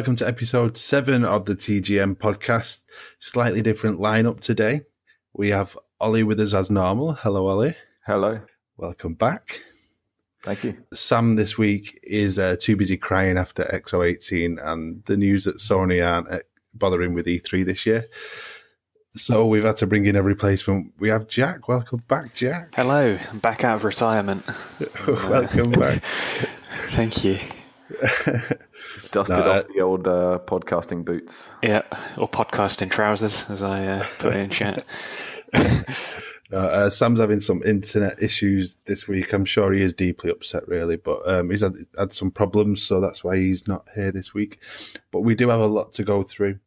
Hello and welcome to episode seven of the TGM podcast. Slightly different lineup today. We have Ollie with us as normal. Hello, Ollie. Hello. Welcome back. Thank you. Sam this week is uh, too busy crying after XO18 and the news that Sony aren't uh, bothering with E3 this year. So we've had to bring in a replacement. We have Jack. Welcome back, Jack. Hello, I'm back out of retirement. Welcome back. Thank you. Dusted No, off the old uh, podcasting boots. Yeah, or podcasting trousers, as I uh, put in chat. Uh, uh, Sam's having some internet issues this week. I'm sure he is deeply upset, really, but um, he's had, had some problems, so that's why he's not here this week. But we do have a lot to go through.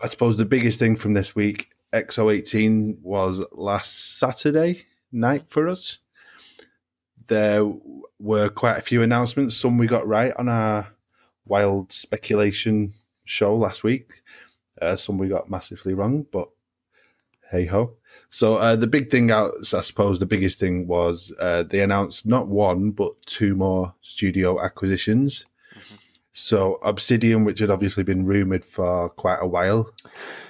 I suppose the biggest thing from this week, XO18, was last Saturday night for us. There were quite a few announcements. Some we got right on our wild speculation show last week. Uh, some we got massively wrong, but hey ho. So uh, the big thing out, I suppose, the biggest thing was uh, they announced not one but two more studio acquisitions. So Obsidian, which had obviously been rumored for quite a while,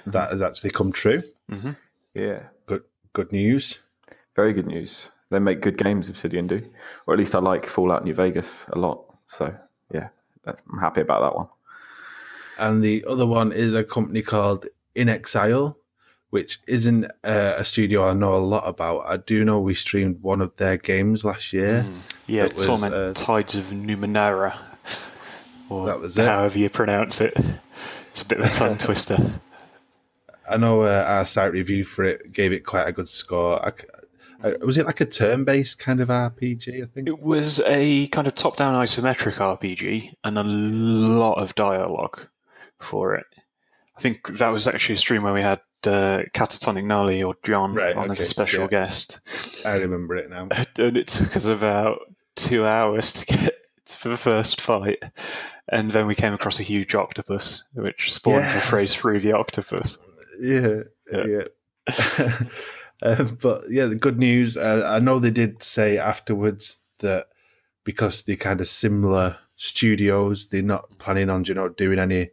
that has actually come true. hmm Yeah. Good, good news. Very good news. They make good games, Obsidian do. Or at least I like Fallout New Vegas a lot. So, yeah, that's, I'm happy about that one. And the other one is a company called inXile, which isn't uh, a studio I know a lot about. I do know we streamed one of their games last year. Yeah, That was, Torment uh, Tides of Numenera, or That was it. however you pronounce it. It's a bit of a tongue twister. I know uh, our site review for it gave it quite a good score. I c uh was it like a turn-based kind of RPG? I think. It was a kind of top-down isometric RPG and a lot of dialogue for it. I think that was actually a stream where we had uh, Catatonic Gnarly or John Right, on as a special yeah. guest. I remember it now. and it took us about two hours to get to the first fight, and then we came across a huge octopus, which spawned the phrase "through the octopus." Yeah, Yeah. yeah. um, but yeah, the good news. Uh, I know they did say afterwards that because they're kind of similar studios, they're not planning on you know doing any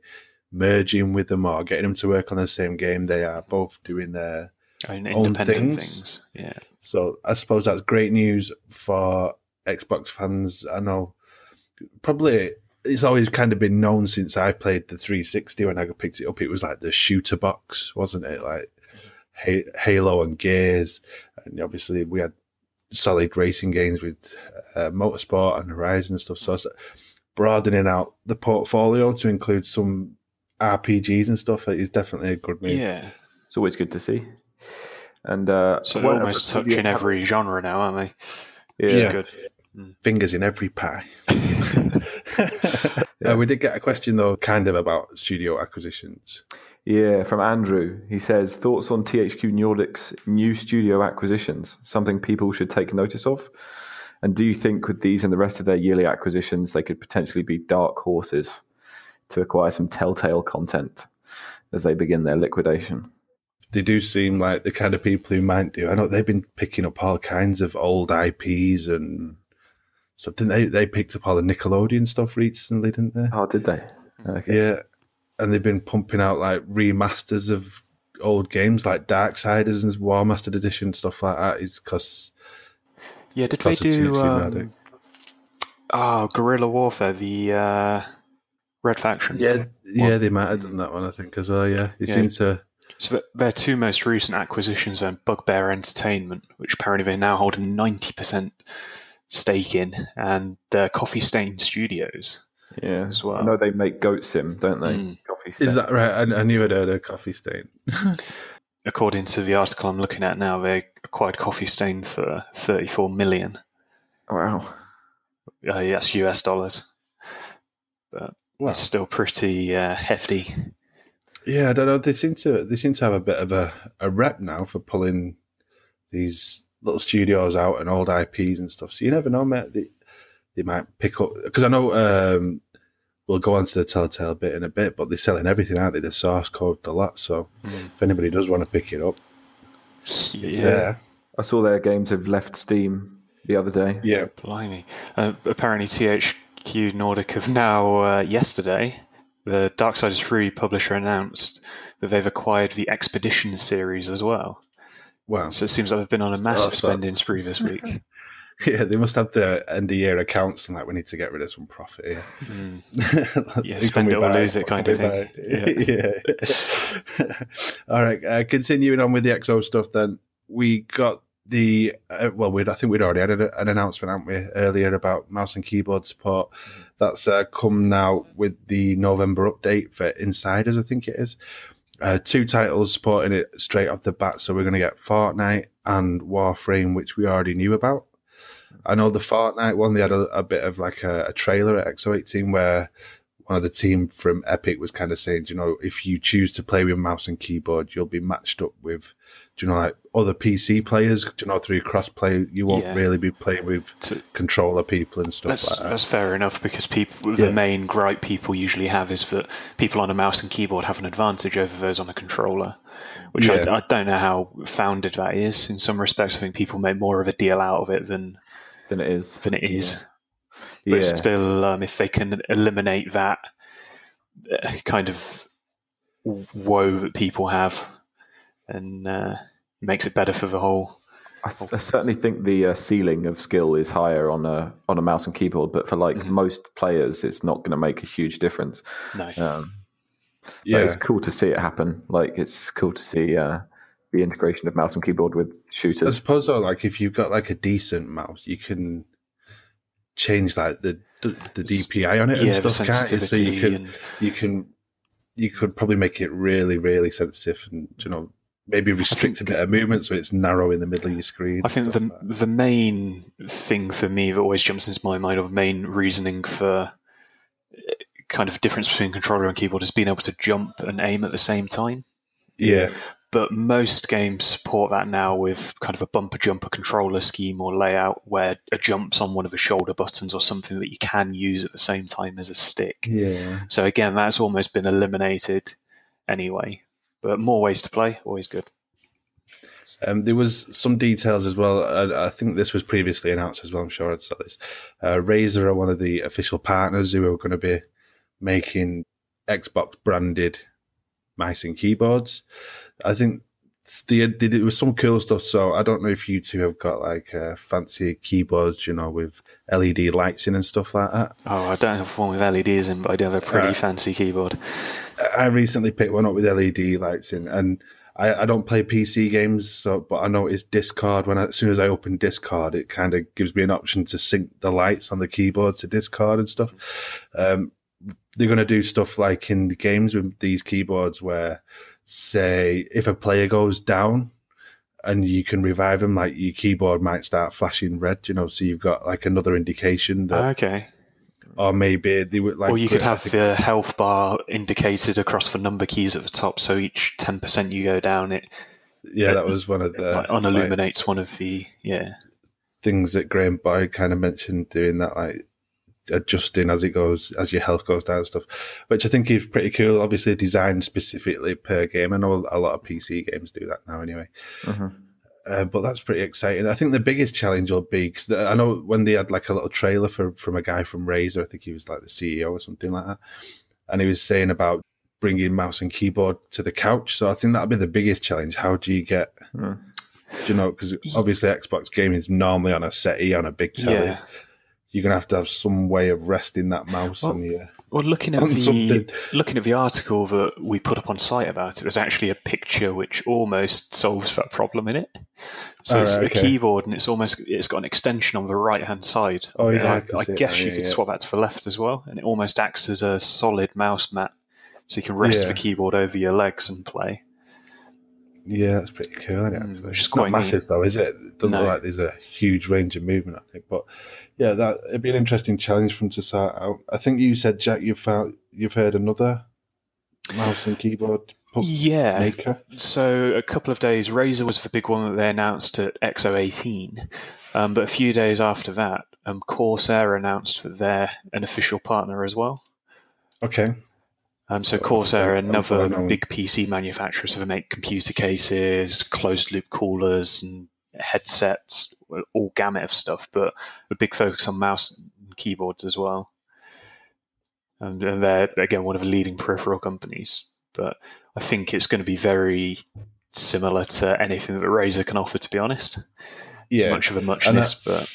merging with them or getting them to work on the same game. They are both doing their Own independent things. things. Yeah, So I suppose that's great news for Xbox fans. I know probably it's always kind of been known since I played the 360 when I picked it up. It was like the shooter box, wasn't it? Like Halo and Gears. And obviously we had solid racing games with uh, Motorsport and Horizon and stuff. So it's broadening out the portfolio to include some RPGs and stuff is definitely a good move. yeah. It's always good to see. And uh, So we're almost touching every genre now, aren't we? Which Yeah. is Yeah. good. fingers in every pie. Uh, we did get a question though, kind of about studio acquisitions. Yeah, from Andrew. He says thoughts on THQ Nordic's new studio acquisitions, something people should take notice of. And do you think with these and the rest of their yearly acquisitions, they could potentially be dark horses to acquire some telltale content as they begin their liquidation? They do seem like the kind of people who might do. I know they've been picking up all kinds of old IPs and something. They they picked up all the Nickelodeon stuff recently, didn't they? Oh, did they? Okay. Yeah, and they've been pumping out like remasters of old games like Dark Darksiders and Warmastered Edition stuff like that. Is because Yeah, did they do? Um, oh, Guerrilla Warfare, the uh, Red Faction. yeah, yeah, they might have done that one. I think as well. Yeah, they Yeah. seem to. So their two most recent acquisitions were Bugbear Entertainment, which apparently they now hold a ninety percent stake in, and uh, Coffee Stain Studios. Yeah, As well. I know they make Goat Sim, don't they? Mm. Coffee Stain. Is that right? I, I knew I'd heard of Coffee Stain. According to the article I'm looking at now, they acquired Coffee Stain for thirty-four million. wow? Uh, yes, US dollars. But Well, it's still pretty uh, hefty. Yeah, I don't know. They seem to they seem to have a bit of a, a rep now for pulling these little studios out and old IPs and stuff. So you never know, mate. They, they might pick up because I know um, we'll go on to the Telltale bit in a bit, but they're selling everything, aren't they? The source code, the lot. So if anybody does want to pick it up, Yeah, there. I saw their games have left Steam the other day. Yeah, blimey. Uh, apparently, THQ Nordic have now uh, yesterday the Darksiders 3 publisher announced that they've acquired the Expedition series as well. Wow. So it seems like they've been on a massive that's- spending spree this week. Yeah, they must have the end of year accounts and like we need to get rid of some profit here. Mm. Yeah, spend it we or lose it kind of thing. buy? Yeah. All right. Uh, continuing on with the XO stuff, then we got the uh, well, we'd I think we'd already had an announcement, haven't we, earlier about mouse and keyboard support. That's uh, come now with the November update for Insiders, I think it is. Uh, two titles supporting it straight off the bat. So we're going to get Fortnite and Warframe, which we already knew about. I know the Fortnite one, they had a, a bit of like a, a trailer at XO18 where one of the team from Epic was kind of saying, you know, if you choose to play with mouse and keyboard, you'll be matched up with, you know, like other PC players, you know, through crossplay, you won't Yeah. really be playing with So controller people and stuff that's, like that. that's fair enough because people, Yeah. the main gripe people usually have is that people on a mouse and keyboard have an advantage over those on a controller, which Yeah. I, I don't know how founded that is. In some respects, I think people make more of a deal out of it than Than it is. than it is. Yeah. But still, um, if they can eliminate that uh, kind of woe that people have, and uh, makes it better for the whole. I, I certainly think the uh, ceiling of skill is higher on a on a mouse and keyboard, but for like Mhm. most players, it's not going to make a huge difference. No, Um, but yeah. it's cool to see it happen. Like it's cool to see uh, the integration of mouse and keyboard with shooters. I suppose though, like if you've got like a decent mouse, you can change like the the DPI on it yeah, and stuff, can't you? So you can and you can you could probably make it really really sensitive and you know maybe restrict a bit of movement so it's narrow in the middle of your screen. I think the the main thing for me that always jumps into my mind, or the main reasoning for uh, kind of difference between controller and keyboard is being able to jump and aim at the same time. yeah But most games support that now with kind of a bumper jumper controller scheme or layout where a jump's on one of the shoulder buttons or something that you can use at the same time as a stick. yeah. So again, that's almost been eliminated anyway. But more ways to play, always good. Um, there was some details as well. I, I think this was previously announced as well. I'm sure I saw this. Uh, Razer are one of the official partners who are going to be making Xbox branded mice and keyboards. I think there was some cool stuff. So I don't know if you two have got like uh, fancy keyboards, you know, with LED lights in and stuff like that. Oh, I don't have one with LEDs in, but I do have a pretty fancy keyboard. I recently picked one up with LED lights in, and I, I don't play PC games, so but I noticed Discord when I, as soon as I open Discord, it kind of gives me an option to sync the lights on the keyboard to Discord and stuff. Um, they're going to do stuff like in the games with these keyboards where, say, if a player goes down. And you can revive them, like your keyboard might start flashing red, you know. So you've got like another indication that, Okay. or maybe they would like. or you could have the health bar indicated across the number keys at the top, so each 10% you go down, it yeah, that was one of the like, like, unilluminates one of the. Yeah. things that Graham Boyd kind of mentioned doing that, like adjusting as it goes, as your health goes down and stuff, which I think is pretty cool. Obviously, designed specifically per game. I know a lot of PC games do that now anyway. Mhm. Uh, but that's pretty exciting. I think the biggest challenge will be because I know when they had like a little trailer for from a guy from Razer, I think he was like the CEO or something like that, and he was saying about bringing mouse and keyboard to the couch. So I think that'll be the biggest challenge. How do you get, Mm. do you know, because obviously Xbox gaming is normally on a settee on a big telly. Yeah. You're gonna have to have some way of resting that mouse Well, on you. Well, looking at the something. looking at the article that we put up on site about it, there's actually a picture which almost solves that problem in it. So Oh, it's right, a okay. keyboard, and it's almost it's got an extension on the right hand side. Oh, yeah, I I, I guess you yeah, could yeah. swap that to the left as well, and it almost acts as a solid mouse mat, so you can rest Yeah. the keyboard over your legs and play. Yeah, that's pretty cool. Isn't it, Mm, is it's not quite massive though, is it? It doesn't No. look like there's a huge range of movement. I think, but yeah, that it'd be an interesting challenge for them to sort out. I think you said, Jack, you've found you've heard another mouse and keyboard Yeah. maker. So a couple of days, Razer was the big one that they announced at XO18, um, but a few days after that, um, Corsair announced that they're an official partner as well. Okay, Um, so So, Corsair, another big PC manufacturer, so they make computer cases, closed loop coolers, and headsets, all gamut of stuff, but a big focus on mouse and keyboards as well. and, and they're again one of the leading peripheral companies. But I think it's going to be very similar to anything that Razer can offer. To be honest, Yeah, much of a muchness, but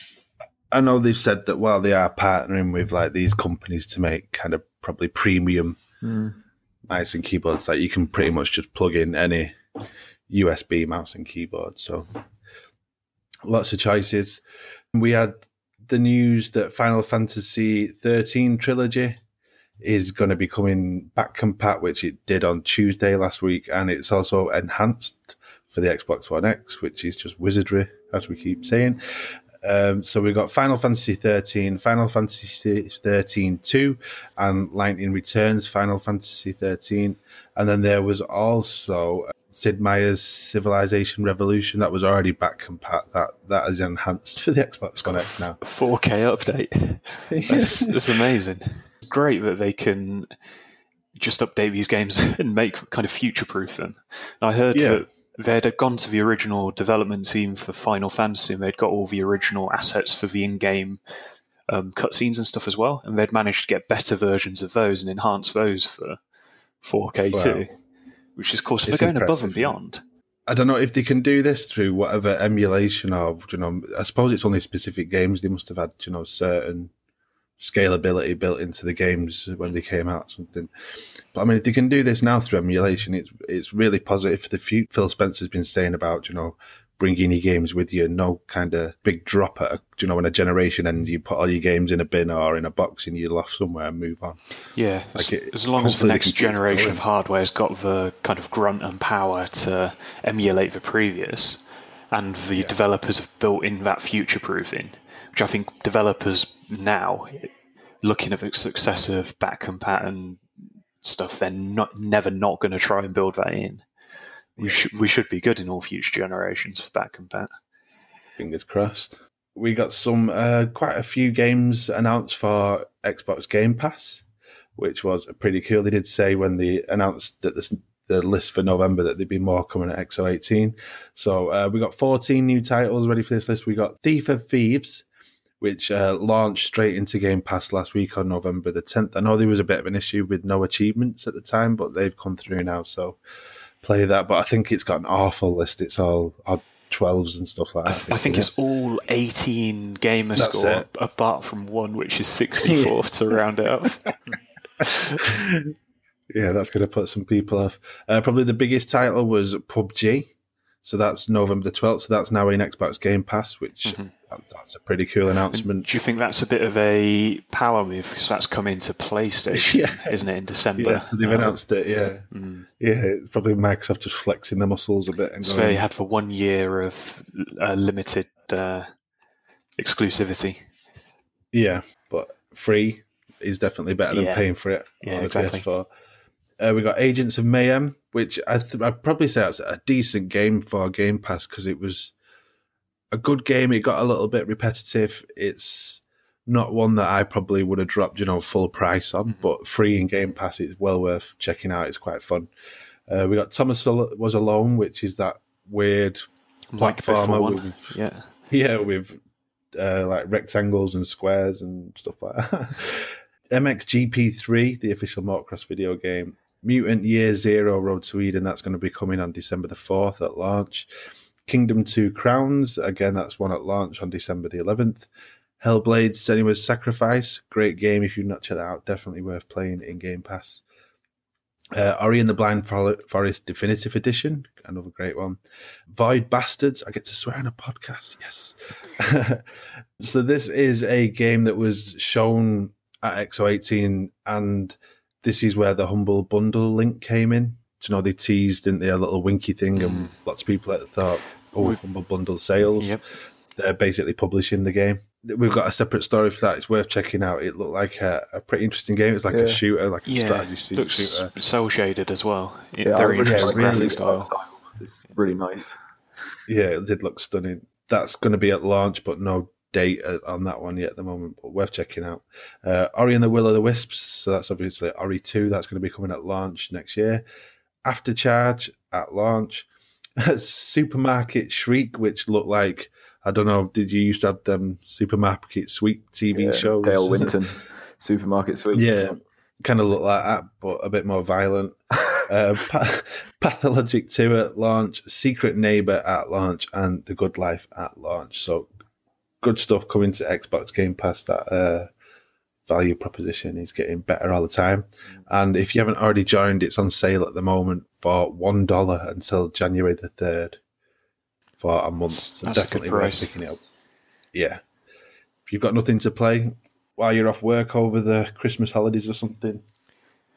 I know they've said that while they are partnering with like these companies to make kind of probably premium Mm. mice and keyboards, like you can pretty much just plug in any USB mouse and keyboard. So lots of choices. We had the news that Final Fantasy 13 trilogy is going to be coming back compat, which it did on Tuesday last week, and it's also enhanced for the Xbox One X, which is just wizardry, as we keep saying. Um, so we've got Final Fantasy 13, Final Fantasy 13 2, and Lightning Returns, Final Fantasy 13. And then there was also Sid Meier's Civilization Revolution that was already back compat. That that is enhanced for the Xbox One X now. 4K update. That's, that's amazing. Great that they can just update these games and make kind of future proof them. I heard Yeah. that they'd gone to the original development team for Final Fantasy and they'd got all the original assets for the in game um, cutscenes and stuff as well. And they'd managed to get better versions of those and enhance those for 4K Wow. too. Which is, of course, they're going above and beyond. I don't know if they can do this through whatever emulation or you know. I suppose it's only specific games. They must have had you know certain scalability built into the games when they came out. or Something, but I mean, if they can do this now through emulation, it's it's really positive for the future. Phil Spencer's been saying about you know bringing your games with you, no kind of big drop at a, you know when a generation ends, you put all your games in a bin or in a box in your loft somewhere and move on. Yeah, Like as, it- as long as the next can keep it generation of hardware's got the kind of grunt and power to emulate the previous, and the developers have built in that future proofing, which I think developers now, looking at the success of back compat and stuff, they're not never not going to try and build that in. We should we should be good in all future generations for back compat. Fingers crossed. We got some uh, quite a few games announced for Xbox Game Pass, which was pretty cool. They did say when they announced that this, the list for November that there'd be more coming at XO18. So uh, we got 14 new titles ready for this list. We got Thief of Thieves, which uh, launched straight into Game Pass last week on November the 10th. I know there was a bit of an issue with no achievements at the time, but they've come through now. So play that. But I think it's got an awful list. It's all odd 12s and stuff like that. I think it's all 18 gamer That's score, it. apart from one which is 64 to round it up. yeah, that's going to put some people off. Uh, probably the biggest title was PUBG. So that's November the 12th. So that's now in Xbox Game Pass, which Mm-hmm. That- that's a pretty cool announcement. Do you think that's a bit of a power move? Because that's come into PlayStation, Yeah. isn't it, in December? Yeah, so they've Uh, announced it. Yeah, mm. yeah. Probably Microsoft just flexing their muscles a bit and So they had for one year of uh, limited uh, exclusivity. yeah, but free is definitely better than Yeah. paying for it Yeah, on the exactly. PS4. Uh, we got Agents of Mayhem, which I th- I'd probably say that's a decent game for Game Pass because it was a good game. It got a little bit repetitive. It's not one that I probably would have dropped, you know, full price on, Mm-hmm. but free in Game Pass, it's well worth checking out. It's quite fun. Uh, we got Thomas Was Alone, which is that weird Like platformer with Yeah. yeah, with uh, like rectangles and squares and stuff like that. MXGP3, the official Motocross video game. Mutant Year Zero Road to Eden, that's going to be coming on December the 4th at launch. Kingdom 2 Crowns, again, that's one at launch on December the 11th. Hellblade Senua's Sacrifice, great game. If you've not checked that out, definitely worth playing in Game Pass. Uh, Ori and the Blind Forest Definitive Edition, another great one. Void Bastards, I get to swear on a podcast, yes. so this is a game that was shown at XO18, and this is where the Humble Bundle link came in. Do you know, they teased, didn't they, a little winky thing, and lots of people thought, oh, We- Humble Bundle sales. Yep. They're basically publishing the game. We've got a separate story for that. It's worth checking out. It looked like a, a pretty interesting game. It's like Yeah. a shooter, like a Yeah. strategy shooter. Looks cell shaded as well. Yeah, Yeah, I very really interesting like graphic really style. It's really nice. Yeah, it did look stunning. That's going to be at launch, but no date uh, on that one yet at the moment. But worth checking out. Uh, Ori and the Will of the Wisps. So that's obviously Ori two. That's going to be coming at launch next year. Aftercharge at launch. Supermarket Shriek, which looked like I don't know. Did you used to have them Supermarket Sweep TV Yeah, shows? Dale Winton, Supermarket Sweep. Yeah. kind of look like that, but a bit more violent. uh, pa- Pathologic 2 at launch, Secret Neighbor at launch, and The Good Life at launch. So good stuff coming to Xbox Game Pass. That uh, value proposition is getting better all the time. And if you haven't already joined, it's on sale at the moment for one dollar until January the third for a month. So That's definitely worth price. picking it up. Yeah. If you've got nothing to play while you're off work over the Christmas holidays or something,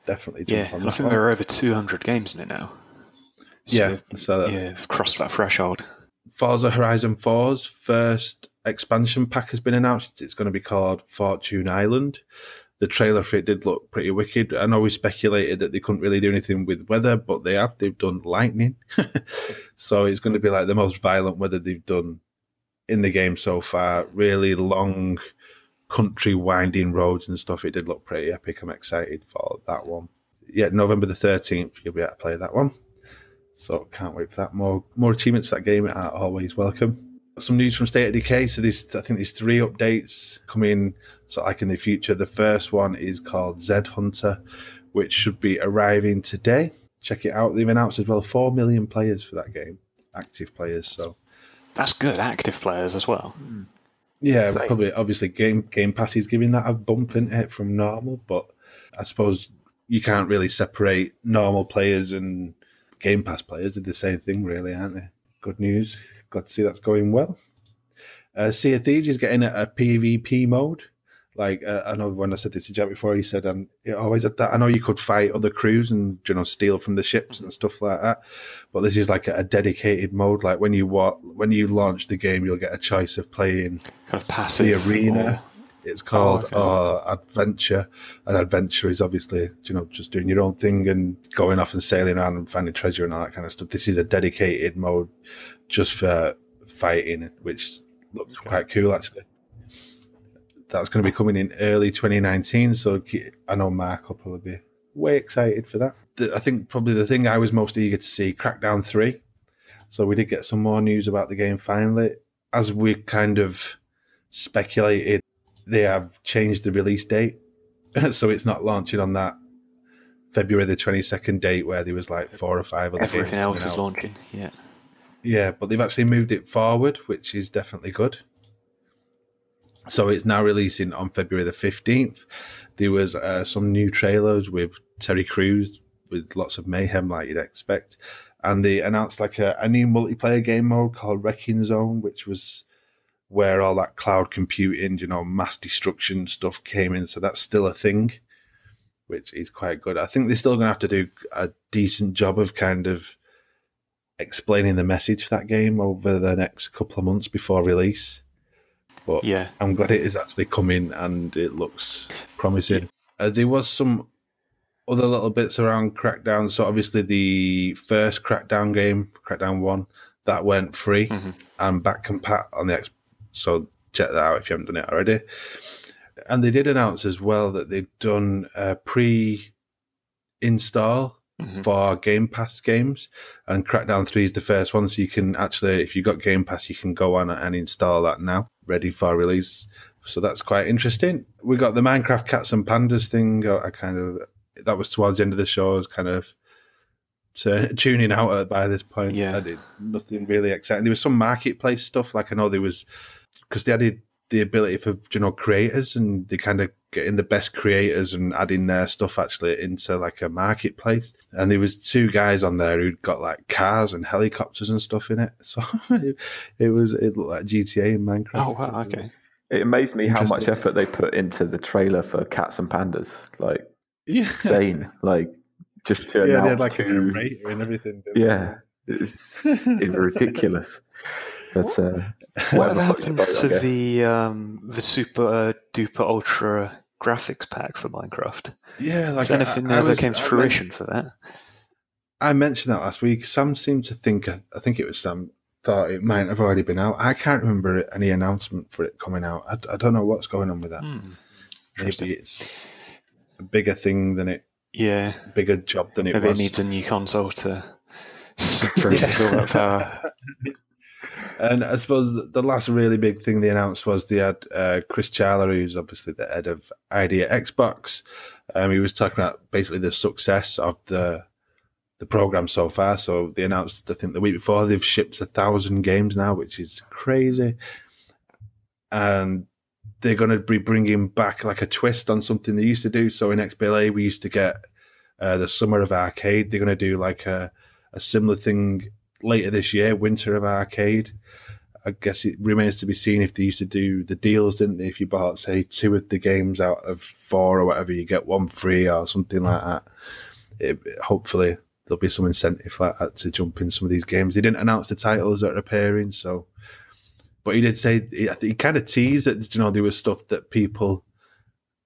definitely jump Yeah, I think one. there are over 200 games in it now. So, Yeah, so that- yeah, crossed that threshold. Forza Horizon 4's first expansion pack has been announced. It's going to be called Fortune Island. The trailer for it did look pretty wicked. I know we speculated that they couldn't really do anything with weather, but they have. They've done lightning. so it's going to be like the most violent weather they've done in the game so far. Really long country winding roads and stuff. It did look pretty epic. I'm excited for that one. Yeah, November the 13th, you'll be able to play that one. So can't wait for that. More more achievements for that game are always welcome. Some news from State of Decay. So there's I think there's three updates coming so like in the future. The first one is called Z Hunter, which should be arriving today. Check it out. They've announced as well four million players for that game, active players. So That's good. Active players as well. yeah, Insane. probably obviously Game Game Pass is giving that a bump in it from normal, but I suppose you can't really separate normal players and Game Pass players. They're the same thing, really, aren't they? Good news. Glad to see that's going well. Uh, sea of Thieves is getting a, a PvP mode. Like uh, I know when I said this to Jack before, he said, um, it always had that. I know you could fight other crews and you know steal from the ships and stuff like that, but this is like a, a dedicated mode. Like when you wa- when you launch the game, you'll get a choice of playing Kind of passive. the arena. It's called okay. uh, adventure, and adventure is obviously you know just doing your own thing and going off and sailing around and finding treasure and all that kind of stuff. This is a dedicated mode just for fighting, which looks quite cool actually. That's going to be coming in early 2019, so I know Mark will probably be way excited for that. The- I think probably the thing I was most eager to see, Crackdown 3. So we did get some more news about the game finally. As we kind of speculated, they have changed the release date. so it's not launching on that February the 22nd date where there was like four or five other Everything games else is out. launching. Yeah. Yeah, but they've actually moved it forward, which is definitely good. So it's now releasing on February the 15th. There was uh, some new trailers with Terry Crews with lots of mayhem like you'd expect. And they announced like a, a new multiplayer game mode called Wrecking Zone, which was where all that cloud computing, you know, mass destruction stuff came in. So that's still a thing, which is quite good. I think they're still going to have to do a decent job of kind of explaining the message for that game over the next couple of months before release. But Yeah. I'm glad it is actually coming and it looks promising. Uh, there was some other little bits around Crackdown. So obviously the first Crackdown game, Crackdown One, that went free Mhm. and back compat on the X. So check that out if you haven't done it already. And they did announce as well that they'd done a pre-install Mhm. for Game Pass games, and Crackdown Three is the first one. So you can actually, if you've got Game Pass, you can go on and install that now, ready for release. So that's quite interesting. We got the Minecraft Cats and Pandas thing. I I kind of that was towards the end of the show. I was kind of tu- tuning out by this point. Yeah. I did nothing really exciting. There was some marketplace stuff. Like I know there was because they added the ability for you know creators and they kind of getting the best creators and adding their stuff actually into like a marketplace and there was two guys on there who'd got like cars and helicopters and stuff in it so it, it was it looked like gta and minecraft Oh, wow. Okay. It amazed me how much effort they put into the trailer for Cats and Pandas. Like yeah insane. like just to yeah they had announce like a two. narrator and everything? Yeah, it's, it's ridiculous. But uh, What happened to the um, the super duper ultra graphics pack for Minecraft? yeah like Has anything I, I ever was- came to fruition for that? I mentioned that last week. Sam seemed to think, I think it was Sam, thought it might have already been out. I can't remember any announcement for it coming out. I, I don't know what's going on with that. Hmm. Maybe it's a bigger thing than it, Yeah, bigger job than it maybe it needs a new console to process all that power. and I suppose the, last really big thing they announced was they had uh, Chris Charla, who's obviously the head of ID@Xbox, Um, he was talking about basically the success of the the program so far. So they announced, I think, the week before they've shipped a thousand games now, which is crazy. And they're going to be bringing back like a twist on something they used to do. So in XBLA, we used to get uh, the Summer of Arcade. They're going to do like a, a similar thing later this year, Winter of Arcade. I guess it remains to be seen if they used to do the deals, didn't they? If you bought, say, two of the games out of four or whatever, you get one free or something like that. It, hopefully, there'll be some incentive like that to jump in some of these games. They didn't announce the titles that are appearing, so. But he did say he, he kind of teased that you know there was stuff that people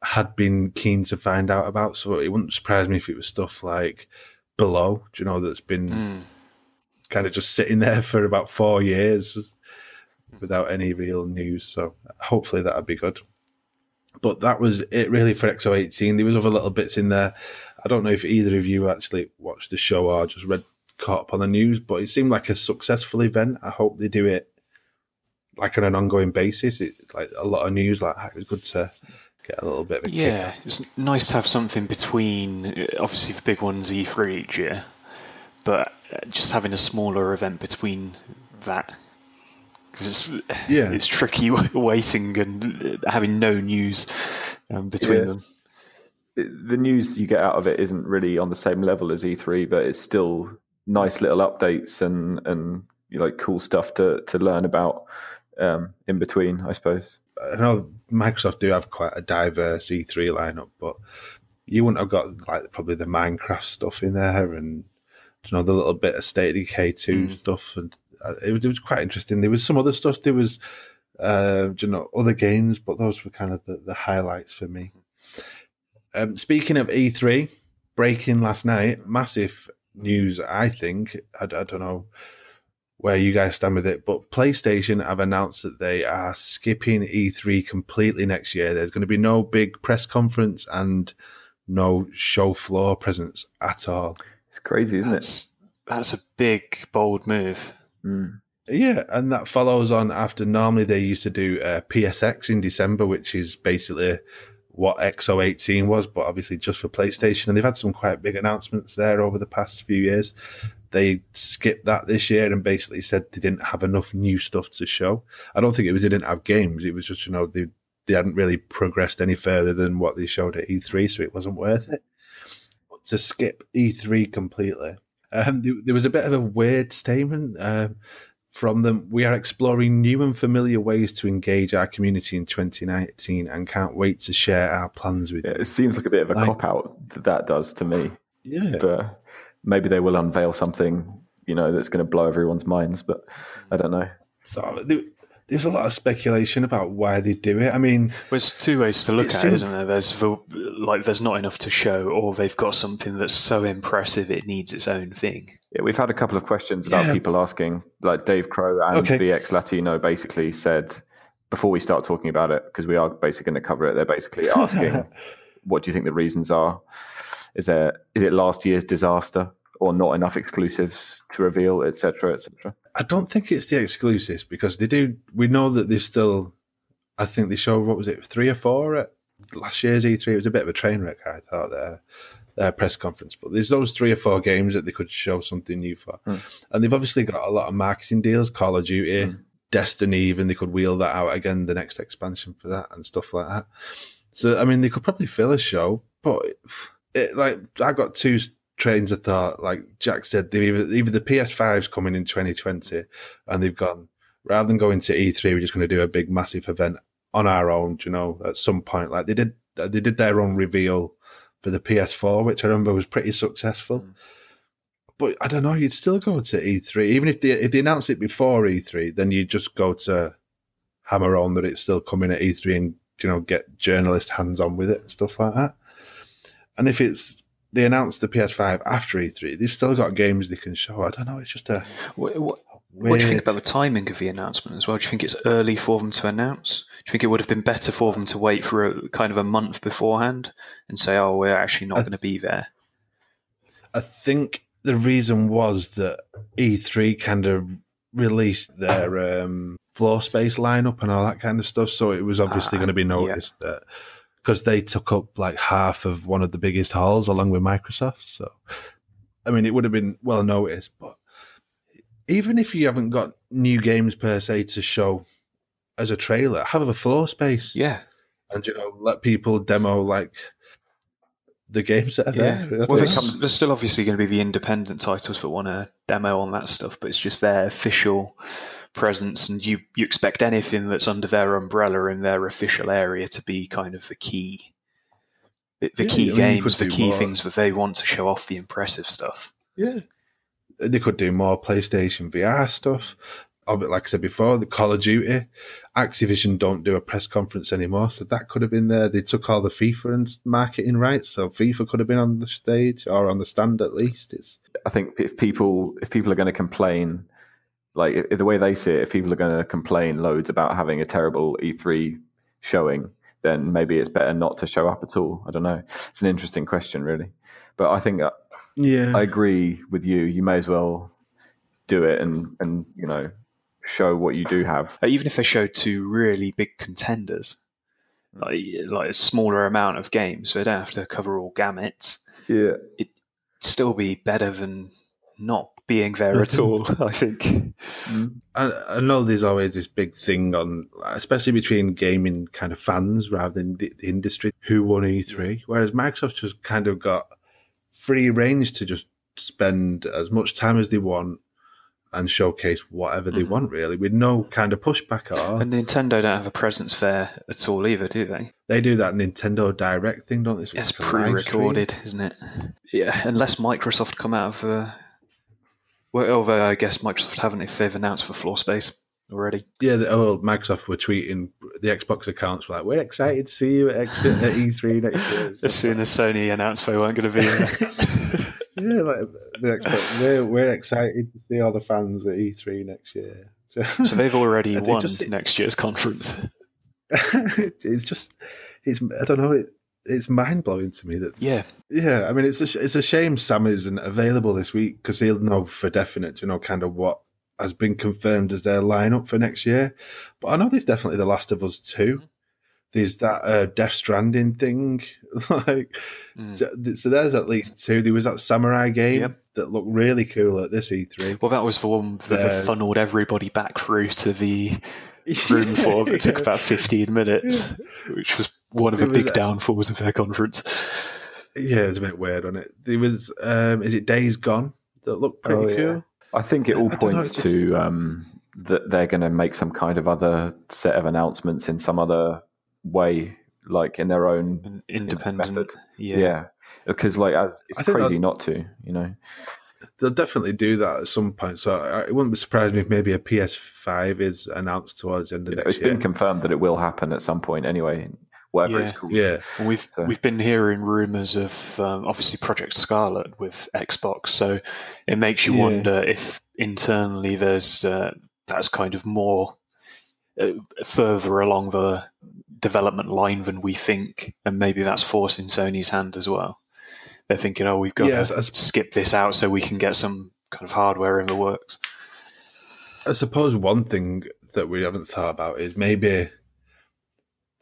had been keen to find out about. So it wouldn't surprise me if it was stuff like below, you know, that's been mm. Kind of just sitting there for about four years hmm. without any real news. So hopefully that'll be good. But that was it really for XO18. There was other little bits in there. I don't know if either of you actually watched the show or just read caught up on the news, but it seemed like a successful event. I hope they do it like on an ongoing basis. It's like a lot of news. Like it was good to get a little bit. of yeah, it's nice to have something between. Obviously, the big one's E3 each year, but just having a smaller event between that because it's, yeah. it's tricky waiting and having no news um, between yeah. them. The news you get out of it isn't really on the same level as E3, but it's still nice little updates and and you know, like cool stuff to to learn about um, in between, I suppose. I know Microsoft do have quite a diverse E3 lineup, but you wouldn't have got like probably the Minecraft stuff in there and you know the little bit of State of Decay two mm. stuff and uh, it was, it was quite interesting. There was some other stuff. There was, uh, you know, other games, but those were kind of the, the highlights for me. Um, speaking of E3, breaking last night, massive news. I think I, I don't know where you guys stand with it, but PlayStation have announced that they are skipping E3 completely next year. There's going to be no big press conference and no show floor presence at all. It's crazy, isn't that's, it? That's a big, bold move. Mm. Yeah, and that follows on after normally they used to do uh, PSX in December, which is basically what XO18 was, but obviously just for PlayStation. And they've had some quite big announcements there over the past few years. They skipped that this year and basically said they didn't have enough new stuff to show. I don't think it was they didn't have games. It was just, you know, they, they hadn't really progressed any further than what they showed at E3, so it wasn't worth it. To skip E3 completely um, there was a bit of a weird statement uh, from them. We are exploring new and familiar ways to engage our community in 2019 and can't wait to share our plans with yeah, you. It seems like a bit of a like, cop out that, that does to me. Yeah. But maybe they will unveil something, you know, that's going to blow everyone's minds, but I don't know. So there's a lot of speculation about why they do it. I mean, well, there's two ways to look at it, isn't there? There's like there's not enough to show, or they've got something that's so impressive it needs its own thing. Yeah, we've had a couple of questions about yeah. people asking, like Dave Crow and okay. BX Latino basically said before we start talking about it, because we are basically going to cover it. They're basically asking, what do you think the reasons are? Is there is it last year's disaster? or not enough exclusives to reveal, etc., etc. I don't think it's the exclusives because they do. We know that they still. I think they showed what was it three or four at last year's E3. It was a bit of a train wreck. I thought their their press conference, but there's those three or four games that they could show something new for, mm. and they've obviously got a lot of marketing deals. Call of Duty, mm. Destiny, even they could wheel that out again, the next expansion for that and stuff like that. So I mean, they could probably fill a show, but it, like I got two trains of thought. Like Jack said, either, either the PS5's coming in 2020 and they've gone, rather than going to E3, we're just going to do a big, massive event on our own, you know, at some point. Like they did, they did their own reveal for the PS4, which I remember was pretty successful. Mm. But I don't know, you'd still go to E3. Even if they, if they announced it before E3, then you'd just go to hammer on that it's still coming at E3 and, you know, get journalist hands on with it and stuff like that. And if it's they announced the PS5 after E3. They've still got games they can show. I don't know. It's just a. What, what, what, do you think about the timing of the announcement as well? Do you think it's early for them to announce? Do you think it would have been better for them to wait for a kind of a month beforehand and say, "Oh, we're actually not going to be there"? I think the reason was that E3 kind of released their um, floor space lineup and all that kind of stuff, so it was obviously uh, going to be noticed yeah. that because they took up like half of one of the biggest halls along with Microsoft. So, I mean, it would have been well noticed, but even if you haven't got new games per se to show as a trailer, have a floor space. Yeah. And, you know, let people demo like the games that are Yeah. there. Well, there's, there's still obviously going to be the independent titles that want to demo on that stuff, but it's just their official presence, and you you expect anything that's under their umbrella in their official area to be kind of the key, the, the Yeah, key I mean, games, the key more. things that they want to show off the impressive stuff. Yeah. They could do more PlayStation VR stuff. Of it, like I said before, the Call of Duty, Activision don't do a press conference anymore, so that could have been there. They took all the FIFA and marketing rights, so FIFA could have been on the stage or on the stand at least. It's I think if people if people are going to complain, like if, the way they see it, if people are going to complain loads about having a terrible E3 showing, then maybe it's better not to show up at all. I don't know. It's an interesting question, really. But I think I, yeah, I agree with you. You may as well do it and and you know show what you do have. Uh, Even if they show two really big contenders, like like a smaller amount of games, they don't have to cover all gamuts. Yeah. It would still be better than not being there at all. I think. I, I know there's always this big thing on, especially between gaming kind of fans rather than the, the industry, who won E3. Whereas Microsoft just kind of got free range to just spend as much time as they want and showcase whatever they Mhm. want, really, with no kind of pushback at all. And Nintendo don't have a presence there at all either, do they? they do that Nintendo Direct thing, don't they? It's like a live stream. pre-recorded, isn't it? Yeah, unless Microsoft come out of. Uh, well, although I guess Microsoft haven't if they've announced for floor space already. Yeah, the, oh, Microsoft were tweeting the Xbox accounts were like, "We're excited to see you at, X- at E3 next year." As soon as Sony announced they weren't going to be there. Yeah, like the Xbox. We're, we're excited to see all the fans at E3 next year. so they've already They won just- next year's conference. it's just, it's I don't know. It, it's mind blowing to me that Yeah, yeah. I mean, it's a, it's a shame Sam isn't available this week because he'll know for definite. You know, kind of what has been confirmed as their lineup for next year. But I know there's definitely The Last of Us two. There's that uh, Death Stranding thing, like Mm. so, so. There's at least two. There was that samurai game Yep. that looked really cool at this E E3. Well, that was the one that The- funneled everybody back through to the room for that took about 15 minutes, which was one of the It was, big downfalls of their conference. Yeah, it was a bit weird on it. There was, um, is it Days Gone that looked pretty Oh, yeah. cool? I think it all I don't know, points it's to um, that they're going to make some kind of other set of announcements in some other way, like in their own An independent. method. Yeah. Yeah, because like as it's crazy not to, you know. They'll definitely do that at some point. So I, it wouldn't surprise me if maybe a PS5 is announced towards the end of You know, next it's year. been confirmed that it will happen at some point anyway. Whatever it's Yeah. called. yeah, Well, we've So- we've been hearing rumors of um, obviously Project Scarlett with Xbox, so it makes you Yeah. wonder if internally there's uh, that's kind of more uh, further along the development line than we think, and maybe that's forcing Sony's hand as well. They're thinking, oh, we've got Yeah, to as- skip this out so we can get some kind of hardware in the works. I suppose one thing that we haven't thought about is maybe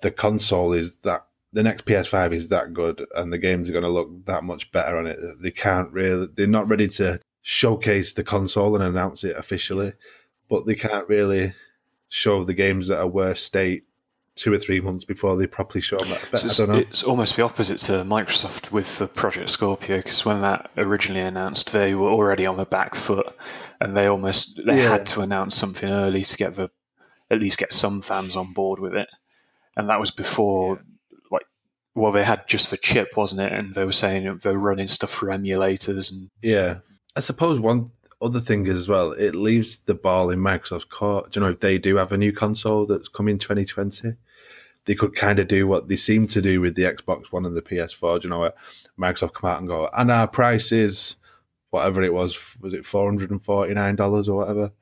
the console is that the next PS5 is that good and the games are going to look that much better on it. They can't really, they're not ready to showcase the console and announce it officially, but they can't really show the games that are worse state two or three months before they properly show them. So I it's, don't know. it's almost the opposite to Microsoft with the Project Scorpio, because when that originally announced, they were already on the back foot, and they almost they Yeah. had to announce something early to get the at least get some fans on board with it, and that was before. like, Well, they had just the chip, wasn't it? And they were saying they're running stuff for emulators, and Yeah. I suppose one other thing is as well, it leaves the ball in Microsoft's court. Do you know if they do have a new console that's coming 2020? They could kind of do what they seem to do with the Xbox One and the PS4. Do you know what Microsoft come out and go, and our price is whatever it was, was it four hundred and forty nine dollars or whatever?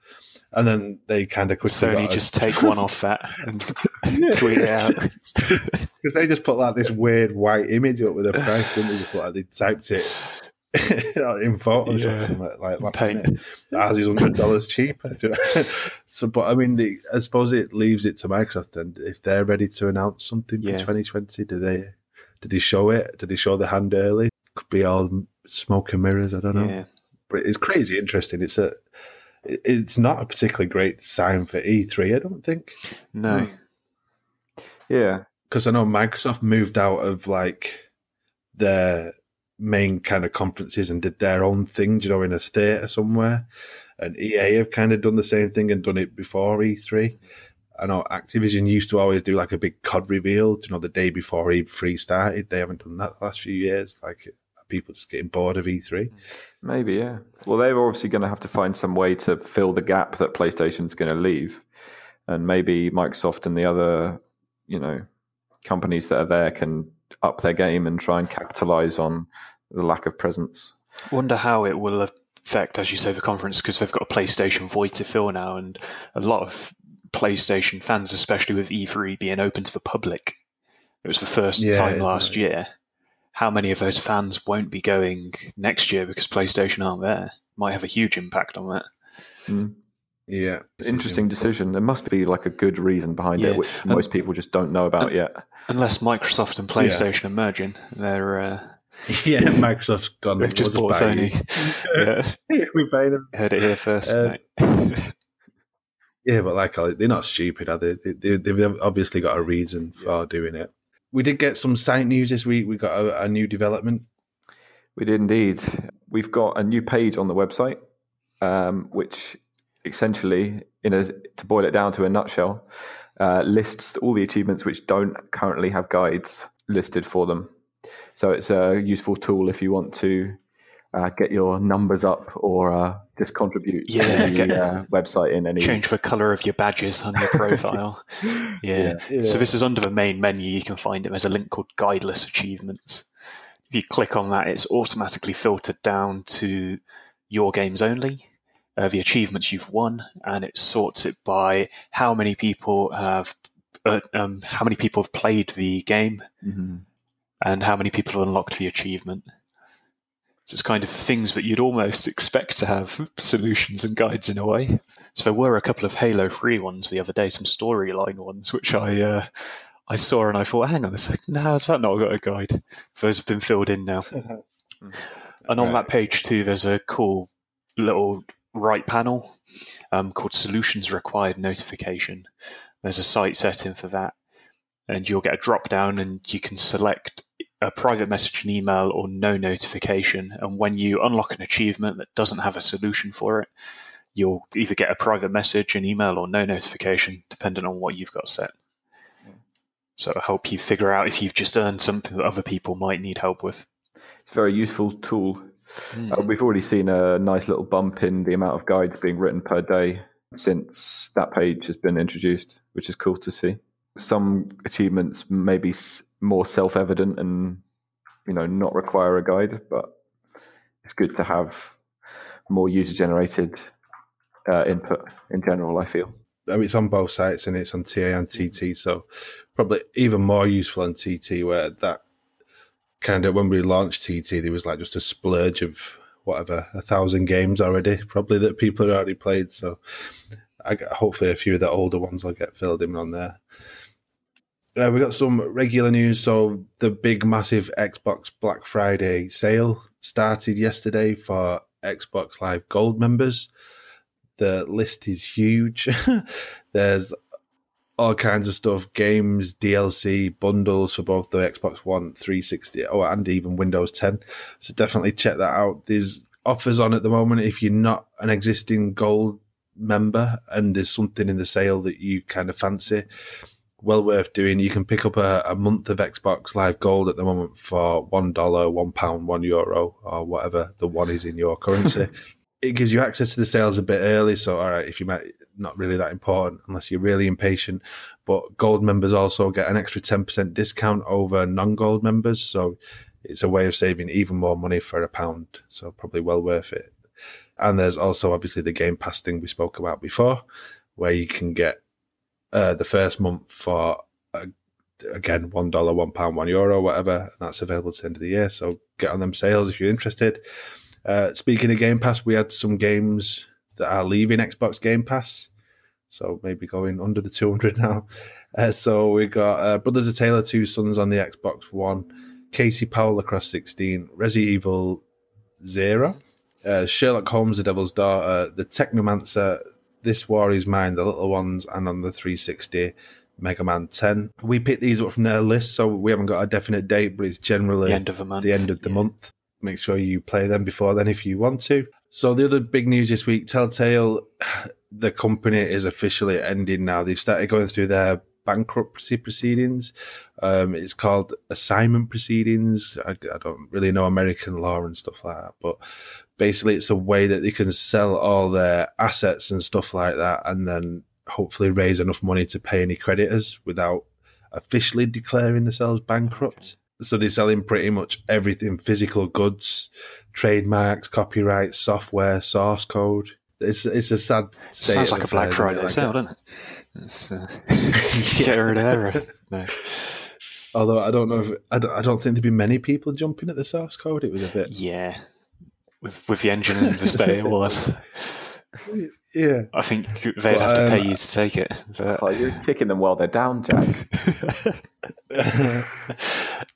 And then they kind of quickly Sony a- just take one off that and tweet it out. because they just put like this weird white image up with a price, didn't they? Just like they typed it in Photoshop, Yeah. something like that. Paint. Ours is hundred dollars cheaper. so, but I mean, the, I suppose it leaves it to Microsoft, and if they're ready to announce something Yeah. for 2020, do they? Did they show it? Did they show the hand early? Could be all smoke and mirrors. I don't know. Yeah. But it's crazy interesting. It's a. it- It's not a particularly great sign for E3. I don't think. No. Hmm. Yeah, because I know Microsoft moved out of like their main kind of conferences and did their own thing, you know, in a theater somewhere. And EA have kind of done the same thing and done it before E3. I know Activision used to always do like a big COD reveal, you know, the day before E3 started. They haven't done that the last few years. Like, are people just getting bored of E E3? maybe. Yeah. Well, they're obviously going to have to find some way to fill the gap that PlayStation's going to leave, and maybe Microsoft and the other, you know, companies that are there can up their game and try and capitalize on the lack of presence. Wonder how it will affect, as you say, the conference because they've got a PlayStation void to fill now, and a lot of PlayStation fans, especially with E3 being open to the public, it was the first Yeah, time yeah. last year. How many of those fans won't be going next year because PlayStation aren't there? Might have a huge impact on that. Mm. Yeah. Interesting decision. There must be like a good reason behind Yeah. it, which And- most people just don't know about yet. Unless Microsoft and PlayStation are merging, they're uh, Yeah, Microsoft's gone. they've just we'll bought buy Sony. yeah, we buy them. heard it here first. Uh. Yeah, but like they're not stupid, are they? they, they they've obviously got a reason for doing it. We did get some site news this week. We got a, a new development. We did indeed. We've got a new page on the website, um, which essentially, in a, to boil it down to a nutshell, uh, lists all the achievements which don't currently have guides listed for them. So it's a useful tool if you want to uh, get your numbers up or uh, just contribute Yeah, to get- the uh, website in any. Change the color of your badges on your profile. yeah. Yeah. So this is under the main menu. You can find it. There's a link called Guideless Achievements. If you click on that, it's automatically filtered down to your games only, uh, the achievements you've won, and it sorts it by how many people have, uh, um, how many people have played the game, Mhm. and how many people have unlocked the achievement. So it's kind of things that you'd almost expect to have solutions and guides in a way. So there were a couple of Halo Three ones the other day, some storyline ones, which I uh, I saw and I thought, hang on a second, now has that not got a guide? Those have been filled in now. and on Right. that page too, there's a cool little right panel um, called Solutions Required Notification. There's a site setting for that, and you'll get a drop down, and you can select a private message and email or no notification. And when you unlock an achievement that doesn't have a solution for it, you'll either get a private message, an email, or no notification, depending on what you've got set. So it'll help you figure out if you've just earned something that other people might need help with. It's a very useful tool. Uh, we've already seen a nice little bump in the amount of guides being written per day since that page has been introduced, which is cool to see. Some achievements may be s- more self-evident and you know not require a guide, but it's good to have more user-generated uh, input in general. I feel. I mean, it's on both sites and it's on TA and TT, so probably even more useful on TT where that kind of when we launched TT, there was like just a splurge of whatever a thousand games already, probably that people had already played. So I got, hopefully a few of the older ones will get filled in on there. Uh, we got some regular news. So the big, massive Xbox Black Friday sale started yesterday for Xbox Live Gold members. The list is huge. There's all kinds of stuff games, DLC, bundles for both the Xbox One, 360, oh, and even Windows 10. So definitely check that out. There's offers on at the moment if you're not an existing gold member and there's something in the sale that you kind of fancy. Well worth doing. You can pick up a, a month of Xbox Live Gold at the moment for one dollar, one pound, one euro, or whatever the one is in your currency it gives you access to the sales a bit early. So, all right, if you might not really that important unless you're really impatient, but gold members also get an extra 10% discount over non gold members. So, it's a way of saving even more money for a pound. So, probably well worth it. And there's also obviously the Game Pass thing we spoke about before, where you can get uh, the first month for a again, one dollar, one pound, one euro, whatever. And that's available to the end of the year. So get on them sales if you're interested. Uh, speaking of Game Pass, we had some games that are leaving Xbox Game Pass. So maybe going under the 200 now. Uh, so we got uh, Brothers of Taylor, Two Sons on the Xbox One, Casey Powell Lacrosse 16, Resi Evil Zero, uh, Sherlock Holmes, The Devil's Daughter, The Technomancer, This War Is Mine, The Little Ones, and on the 360, Mega Man 10. We picked these up from their list, so we haven't got a definite date, but it's generally The end of the month. the end of the Yeah. month. Make sure you play them before then if you want to. So the other big news this week, Telltale, the company is officially ending now. They've started going through their bankruptcy proceedings. Um, it's called assignment proceedings. I, I don't really know American law and stuff like that, but basically it's a way that they can sell all their assets and stuff like that and then hopefully raise enough money to pay any creditors without officially declaring themselves bankrupt. So they're selling pretty much everything physical goods, trademarks, copyright, software, source code. It's it's a sad state. Sounds like a Black affairs, isn't it? Friday Like sale, doesn't it? It's, uh, get rid of error. No. Although I don't know if I don't, I don't think there'd be many people jumping at the source code. It was a bit Yeah. With, with the engine in the state it was. yeah. I think they'd But, have to pay um, you to take it. But, Oh, you're kicking them while they're down, Jack.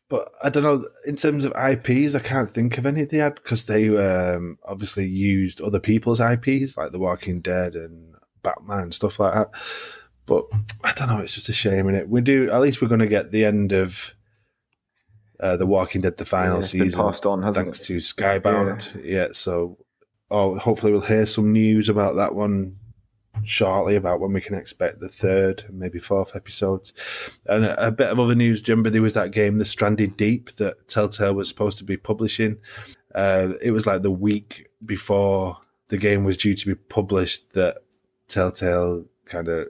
but I don't know. In terms of IPs, I can't think of any they had because they um, obviously used other people's IPs like The Walking Dead and Batman and stuff like that. But I don't know. It's just a shame in it. We do. At least we're going to get the end of uh, The Walking Dead, the final Yeah, season, passed on, hasn't thanks it? to Skybound. Yeah. so, oh, hopefully we'll hear some news about that one shortly about when we can expect the third maybe fourth episodes. And a, a bit of other news, you there was that game, The Stranded Deep, that Telltale was supposed to be publishing. Uh, it was like the week before the game was due to be published that Telltale kind of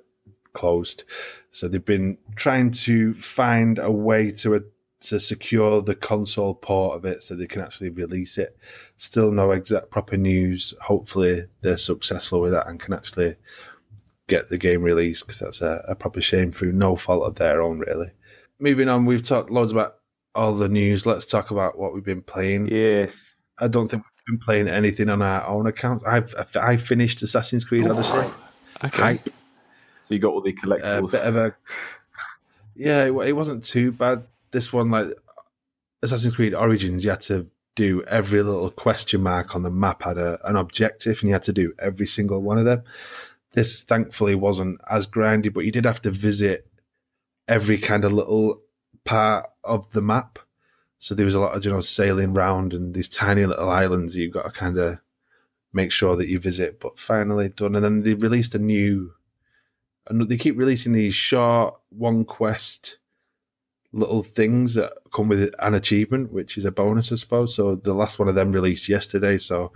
closed. So they've been trying to find a way to to secure the console port of it so they can actually release it. Still no exact proper news. Hopefully they're successful with that and can actually get the game released because that's a, a proper shame through no fault of their own, really. Moving on, we've talked loads about all the news. Let's talk about what we've been playing. Yes. I don't think we've been playing anything on our own account. I've I finished Assassin's Creed Odyssey. okay. Hype. So you got all the a collectibles. bit of a yeah it wasn't too bad this one like assassin's creed origins you had to do every little question mark on the map had a, an objective and you had to do every single one of them. This thankfully wasn't as grindy but you did have to visit every kind of little part of the map. So there was a lot of you know sailing round and these tiny little islands you've got to kind of make sure that you visit but finally done. And then they released a new and they keep releasing these short one quest little things that come with an achievement, which is a bonus, I suppose. So the last one of them released yesterday, so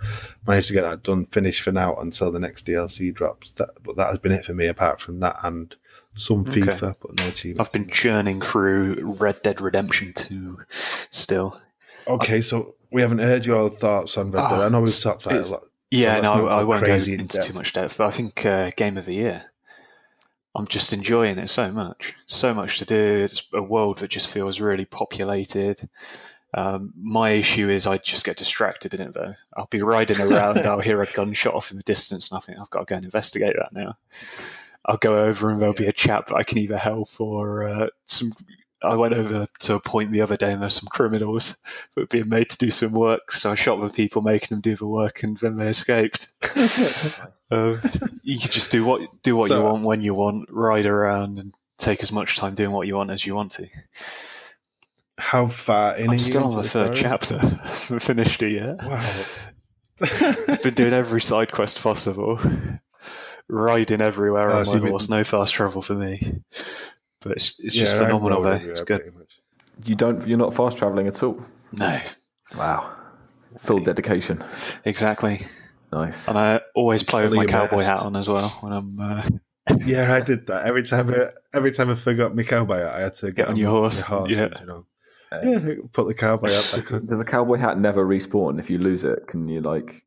managed to get that done, finished for now until the next DLC drops. That, but that has been it for me. Apart from that, and some Okay. FIFA, but no achievements. I've been churning through Red Dead Redemption 2 still. okay. So we haven't heard your thoughts on Red Dead. Oh, I know we've it's- talked about it a lot. Yeah, So no, I, I won't go into depth. too much depth, but I think uh, Game of the Year. I'm just enjoying it so much. So much to do. It's a world that just feels really populated. Um, my issue is I just get distracted in it though. I'll be riding around, I'll hear a gunshot off in the distance, and I think I've got to go and investigate that now. I'll go over and there'll be a chap that I can either help or uh, some. I went over to a point the other day and there's some criminals that were being made to do some work, so I shot the people making them do the work, and then they escaped. Um, you can just do what do what you want when you want, ride around and take as much time doing what you want as you want to. How far in? I'm still on into the third chapter. I haven't finished it yet. Wow. I've been doing every side quest possible, riding everywhere Oh, on so my been- horse. No fast travel for me, but it's, it's just Yeah, phenomenal. rode Though everywhere it's good. You don't. You're not fast traveling at all. No, Wow. Full dedication. exactly. Nice. And I always play with fully my cowboy hat on as well when I'm uh, Yeah, I did that every time. I, every time I forgot my cowboy hat, I had to get, on your horse, my yeah. and, you know, yeah, put the cowboy hat back on. Does a cowboy hat never respawn if you lose it? Can you like?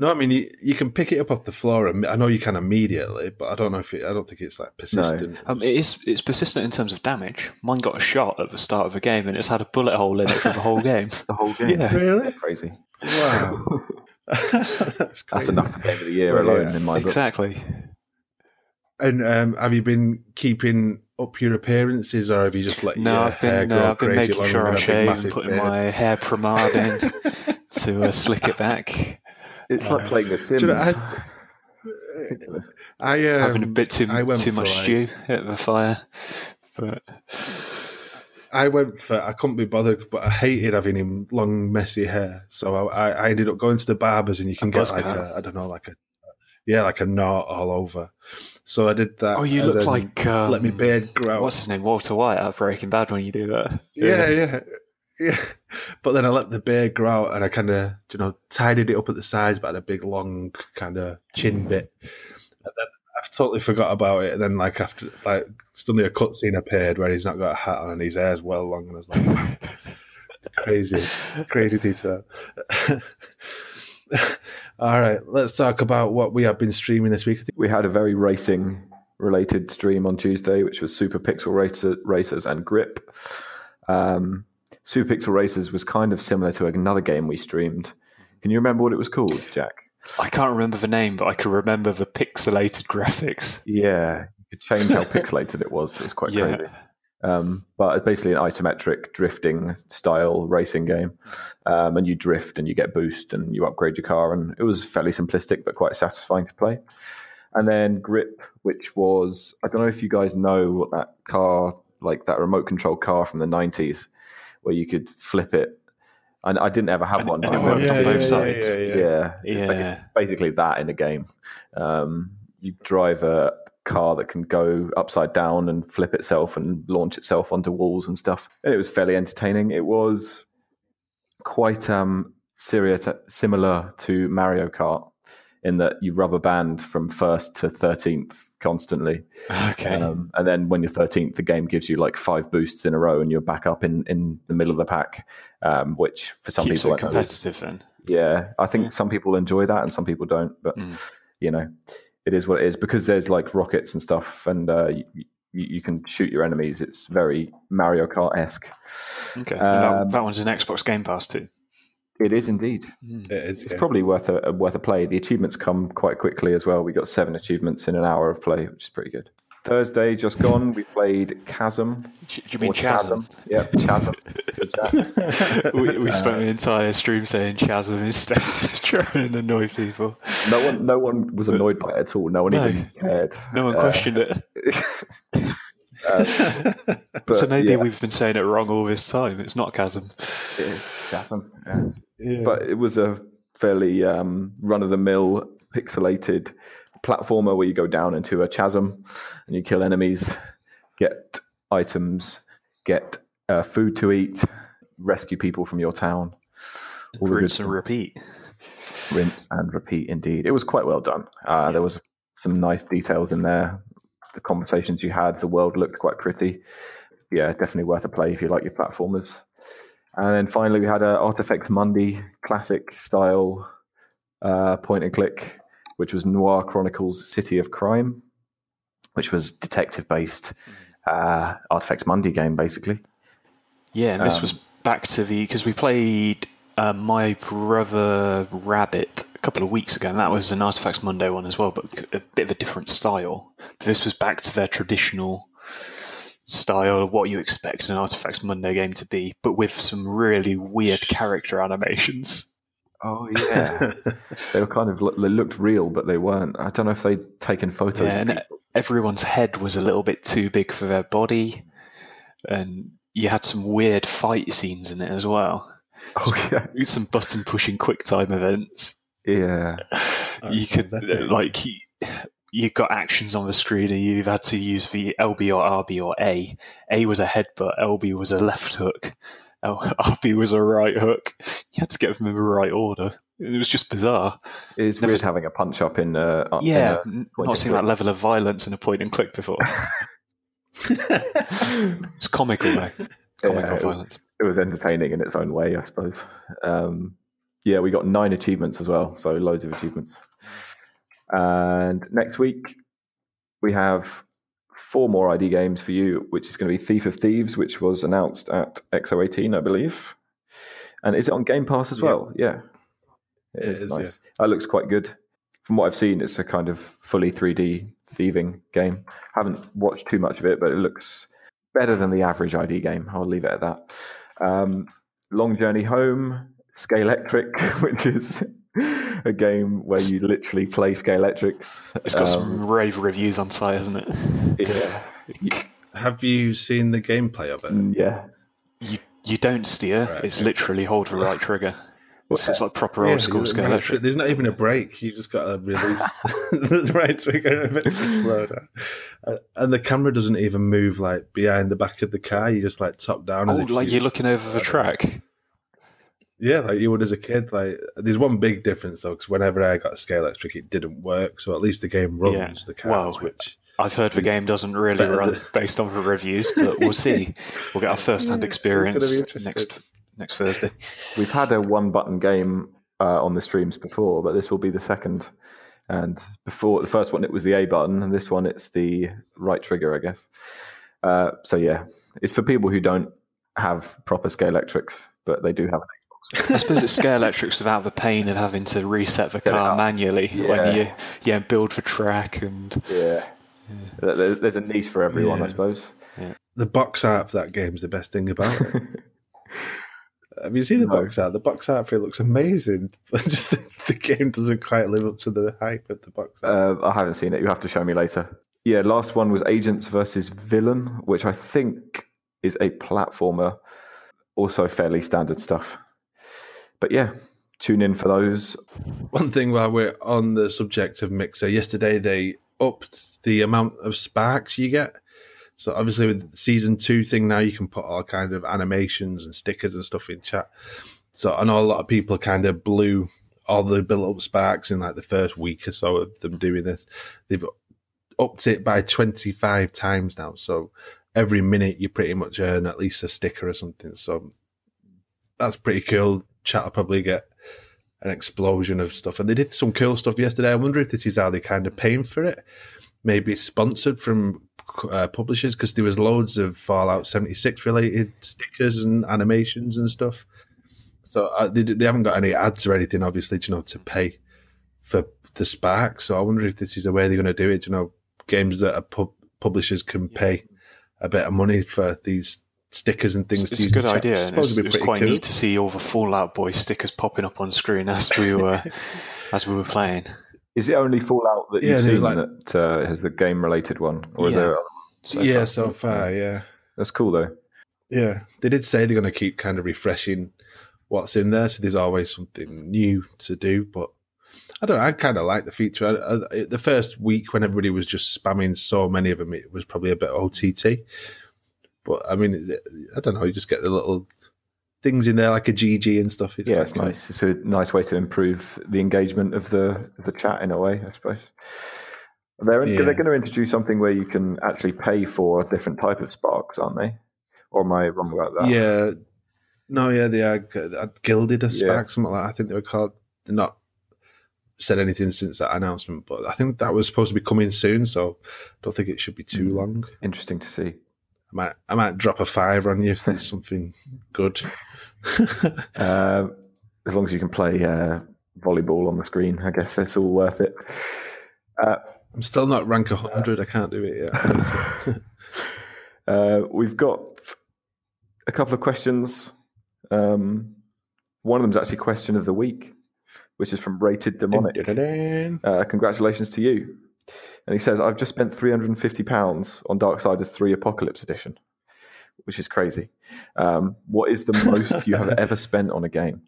No, I mean you, you can pick it up off the floor, and I know you can immediately, but I don't know if it, I don't think it's like persistent. Um, it is it's persistent in terms of damage. Mine got a shot at the start of a game, and it's had a bullet hole in it for the whole game. The whole game. Yeah. Really? Crazy. Wow. That's, That's enough for game of the year Well, alone yeah. in my book. Exactly. And um, have you been keeping up your appearances, or have you just let No, your I've hair been grow uh, I've been crazy making sure and I a big shave and putting beard? my hair pomade in to uh, slick it back. It's like playing The Sims. You know, I- It's ridiculous. I um, Having a bit too I went too much like- stew at the fire, but I went for I couldn't be bothered, but I hated having him long, messy hair. So I, I ended up going to the barbers, and you can A get like cut. a I don't know, like a yeah, like a knot all over. So I did that. oh, you look like um, let me beard grow. What's his name? Walter White out of Breaking Bad when you do that. Yeah, yeah, yeah. But then I let the beard grow out, and I kind of you know tidied it up at the sides, but had a big long kind of chin bit. And then I've totally forgot about it. And then like after like suddenly a cutscene appeared where he's not got a hat on and his hair's well long, and I was like, wow, crazy, crazy detail. All right, let's talk about what we have been streaming this week. We had a very racing related stream on Tuesday, which was Super Pixel Racer, Racers and Grip. Um, Super Pixel Racers was kind of similar to another game we streamed. Can you remember what it was called, Jack? I can't remember the name, but I can remember the pixelated graphics. Yeah, you could change how pixelated it was. It was quite Yeah. crazy. Um, but basically an isometric drifting style racing game, um, and you drift and you get boost and you upgrade your car, and it was fairly simplistic but quite satisfying to play. And then Grip, which was I don't know if you guys know what that car like that remote control car from the nineties, where you could flip it. And I didn't ever have one. and but it I worked remember on both seeing- sides. yeah, Yeah. It's basically that in a game. Um, you drive a car that can go upside down and flip itself and launch itself onto walls and stuff. And it was fairly entertaining. It was quite um, serious, similar to Mario Kart in that you rubber band from first to 13th constantly. Okay. Um, and then when you're 13th, the game gives you like five boosts in a row and you're back up in, in the middle of the pack, um, which for some Keeps people, it I know is- competitive then. yeah, I think Yeah. some people enjoy that and some people don't. But Mm. you know, it is what it is because there's like rockets and stuff, and uh, you, you, can shoot your enemies. It's very Mario Kart esque. Okay. And that, Um, that one's an Xbox Game Pass too. It is indeed. It is, It's yeah. probably worth a, a worth a play. The achievements come quite quickly as well. We got seven achievements in an hour of play, which is pretty good. Thursday just gone, we played Chasm. Do you mean or Chasm? Yep, Chasm. Good we we spent the entire stream saying Chasm instead to try and annoy people. No one, no one was annoyed by it at all. No one No. even cared. No one Uh, questioned it. Uh, but, so maybe yeah, we've been saying it wrong all this time. It's not Chasm. it's Chasm. Yeah. Yeah. but it was a fairly um, run of the mill pixelated platformer where you go down into a chasm and you kill enemies, get items, get uh, food to eat, rescue people from your town. All Rinse and repeat. Rinse and repeat. Indeed, it was quite well done. Uh, there was some nice details in there. The conversations you had, the world looked quite pretty. Yeah, definitely worth a play if you like your platformers. And then finally, we had a Artifex Mundi classic style uh, point and click, which was Noir Chronicles City of Crime, which was detective based uh, Artifex Mundi game, basically. Yeah, and this Um, was back to the because we played uh, My Brother Rabbit a couple of weeks ago, and that was an Artifex Mundi one as well, but a bit of a different style. This was back to their traditional style of what you expect an Artifex Mundi game to be, but with some really weird character animations. Oh yeah, they were kind of they looked real, but they weren't. I don't know if they'd taken photos. Yeah, and everyone's head was a little bit too big for their body, and you had some weird fight scenes in it as well. Oh yeah, Some button pushing quick time events. Yeah. you could definitely. like you, you got actions on the screen and you've had to use the LB or RB or A. A was a headbutt, LB was a left hook, RB was a right hook. You had to get them in the right order. It was just bizarre. It's Never- weird having a punch up in. Uh, up in Yeah, a- not seen click. that level of violence in a point and click before. It's comical though. Comical Yeah, it was- violence. it was entertaining in its own way, I suppose. Um, Yeah, we got nine achievements as well, so loads of achievements. And next week we have four more ID games for you, which is going to be Thief of Thieves, which was announced at X018, I believe. And is it on Game Pass as well? Yeah, it, it is, is, nice. Yeah. That looks quite good. From what I've seen, it's a kind of fully 3D thieving game. Haven't watched too much of it, but it looks better than the average ID game. I'll leave it at that. Um, Long Journey Home, Scalextric, which is a game where you literally play Scalextrics. It's got um, some rave reviews on site, hasn't it? Yeah. Have you seen the gameplay of it? Mm, yeah. You you don't steer. Right. It's literally hold the right trigger. It's, it's like proper old yeah, school Scalextric. There's not even a brake. You just got to release the right trigger a bit to slow down. Uh, and the camera doesn't even move like behind the back of the car. You just like top down. Oh, like you, are looking over the track. Yeah, like you would as a kid. Like there's one big difference though, because whenever I got a Scalextric, it didn't work. So at least the game runs yeah. the cars, well, which I've heard the game doesn't really run than... based on the reviews, but we'll see. We'll get our first-hand experience next next Thursday. We've had a one-button game uh, on the streams before, but this will be the second. And before the first one, it was the A button, and this one, it's the right trigger, I guess. Uh, so yeah, it's for people who don't have proper Scalextrics, but they do have an I suppose it's Scalextrics without the pain of having to reset the Set car manually yeah. when you yeah build for track and yeah. yeah. There's a niche for everyone, yeah. I suppose. Yeah. The box art for that game is the best thing about it. Have you seen the no. box art? The box art for it looks amazing, but just the, the, game doesn't quite live up to the hype of the box art. Uh, I haven't seen it. You have to show me later. Yeah, last one was Agents versus Villain, which I think is a platformer. Also, fairly standard stuff but yeah, tune in for those. One thing while we're on the subject of Mixer, yesterday they upped the amount of sparks you get. So obviously with the season two thing now, you can put all kind of animations and stickers and stuff in chat. So I know a lot of people kind of blew all the built up sparks in like the first week or so of them doing this. They've upped it by 25 times now. So every minute you pretty much earn at least a sticker or something. So that's pretty cool chat will probably get an explosion of stuff. And they did some cool stuff yesterday. I wonder if this is how they kind of paying for it. Maybe sponsored from uh, publishers because there was loads of Fallout 76 related stickers and animations and stuff. So uh, they, they haven't got any ads or anything, obviously, you know, to pay for the spark. So I wonder if this is the way they're going to do it. You know, games that pub- publishers can pay a bit of money for these stickers and things. It's, it's a good idea. And it's, it was quite cool. neat to see all the Fallout Boy stickers popping up on screen as we were as we were playing. Is it only Fallout that you've yeah, seen like, that uh, has a game related one, or yeah. there? So yeah, far? so far, yeah. That's cool though. Yeah, they did say they're going to keep kind of refreshing what's in there, so there's always something new to do. But I don't know. I kind of like the feature. I, I, the first week when everybody was just spamming so many of them, it was probably a bit OTT. But I mean, I don't know. You just get the little things in there like a GG and stuff. Yeah, it's nice. It's a nice way to improve the engagement of the the chat in a way, I suppose. They're yeah. they're going to introduce something where you can actually pay for a different type of sparks, aren't they? Or am I wrong about that? Yeah. No, yeah, they are gilded a spark, yeah. something like that. I think they were called. They're not said anything since that announcement, but I think that was supposed to be coming soon, so I don't think it should be too mm. long. Interesting to see. I might I might drop a five on you if there's something good. uh, as long as you can play uh, volleyball on the screen, I guess it's all worth it. Uh, I'm still not rank 100. I can't do it yet. Uh, we've got a couple of questions. Um, one of them is actually question of the week, which is from Rated Demonic. Uh, congratulations to you. And he says, I've just spent £350 on Darksiders 3 Apocalypse Edition, which is crazy. Um, what is the most you have ever spent on a game?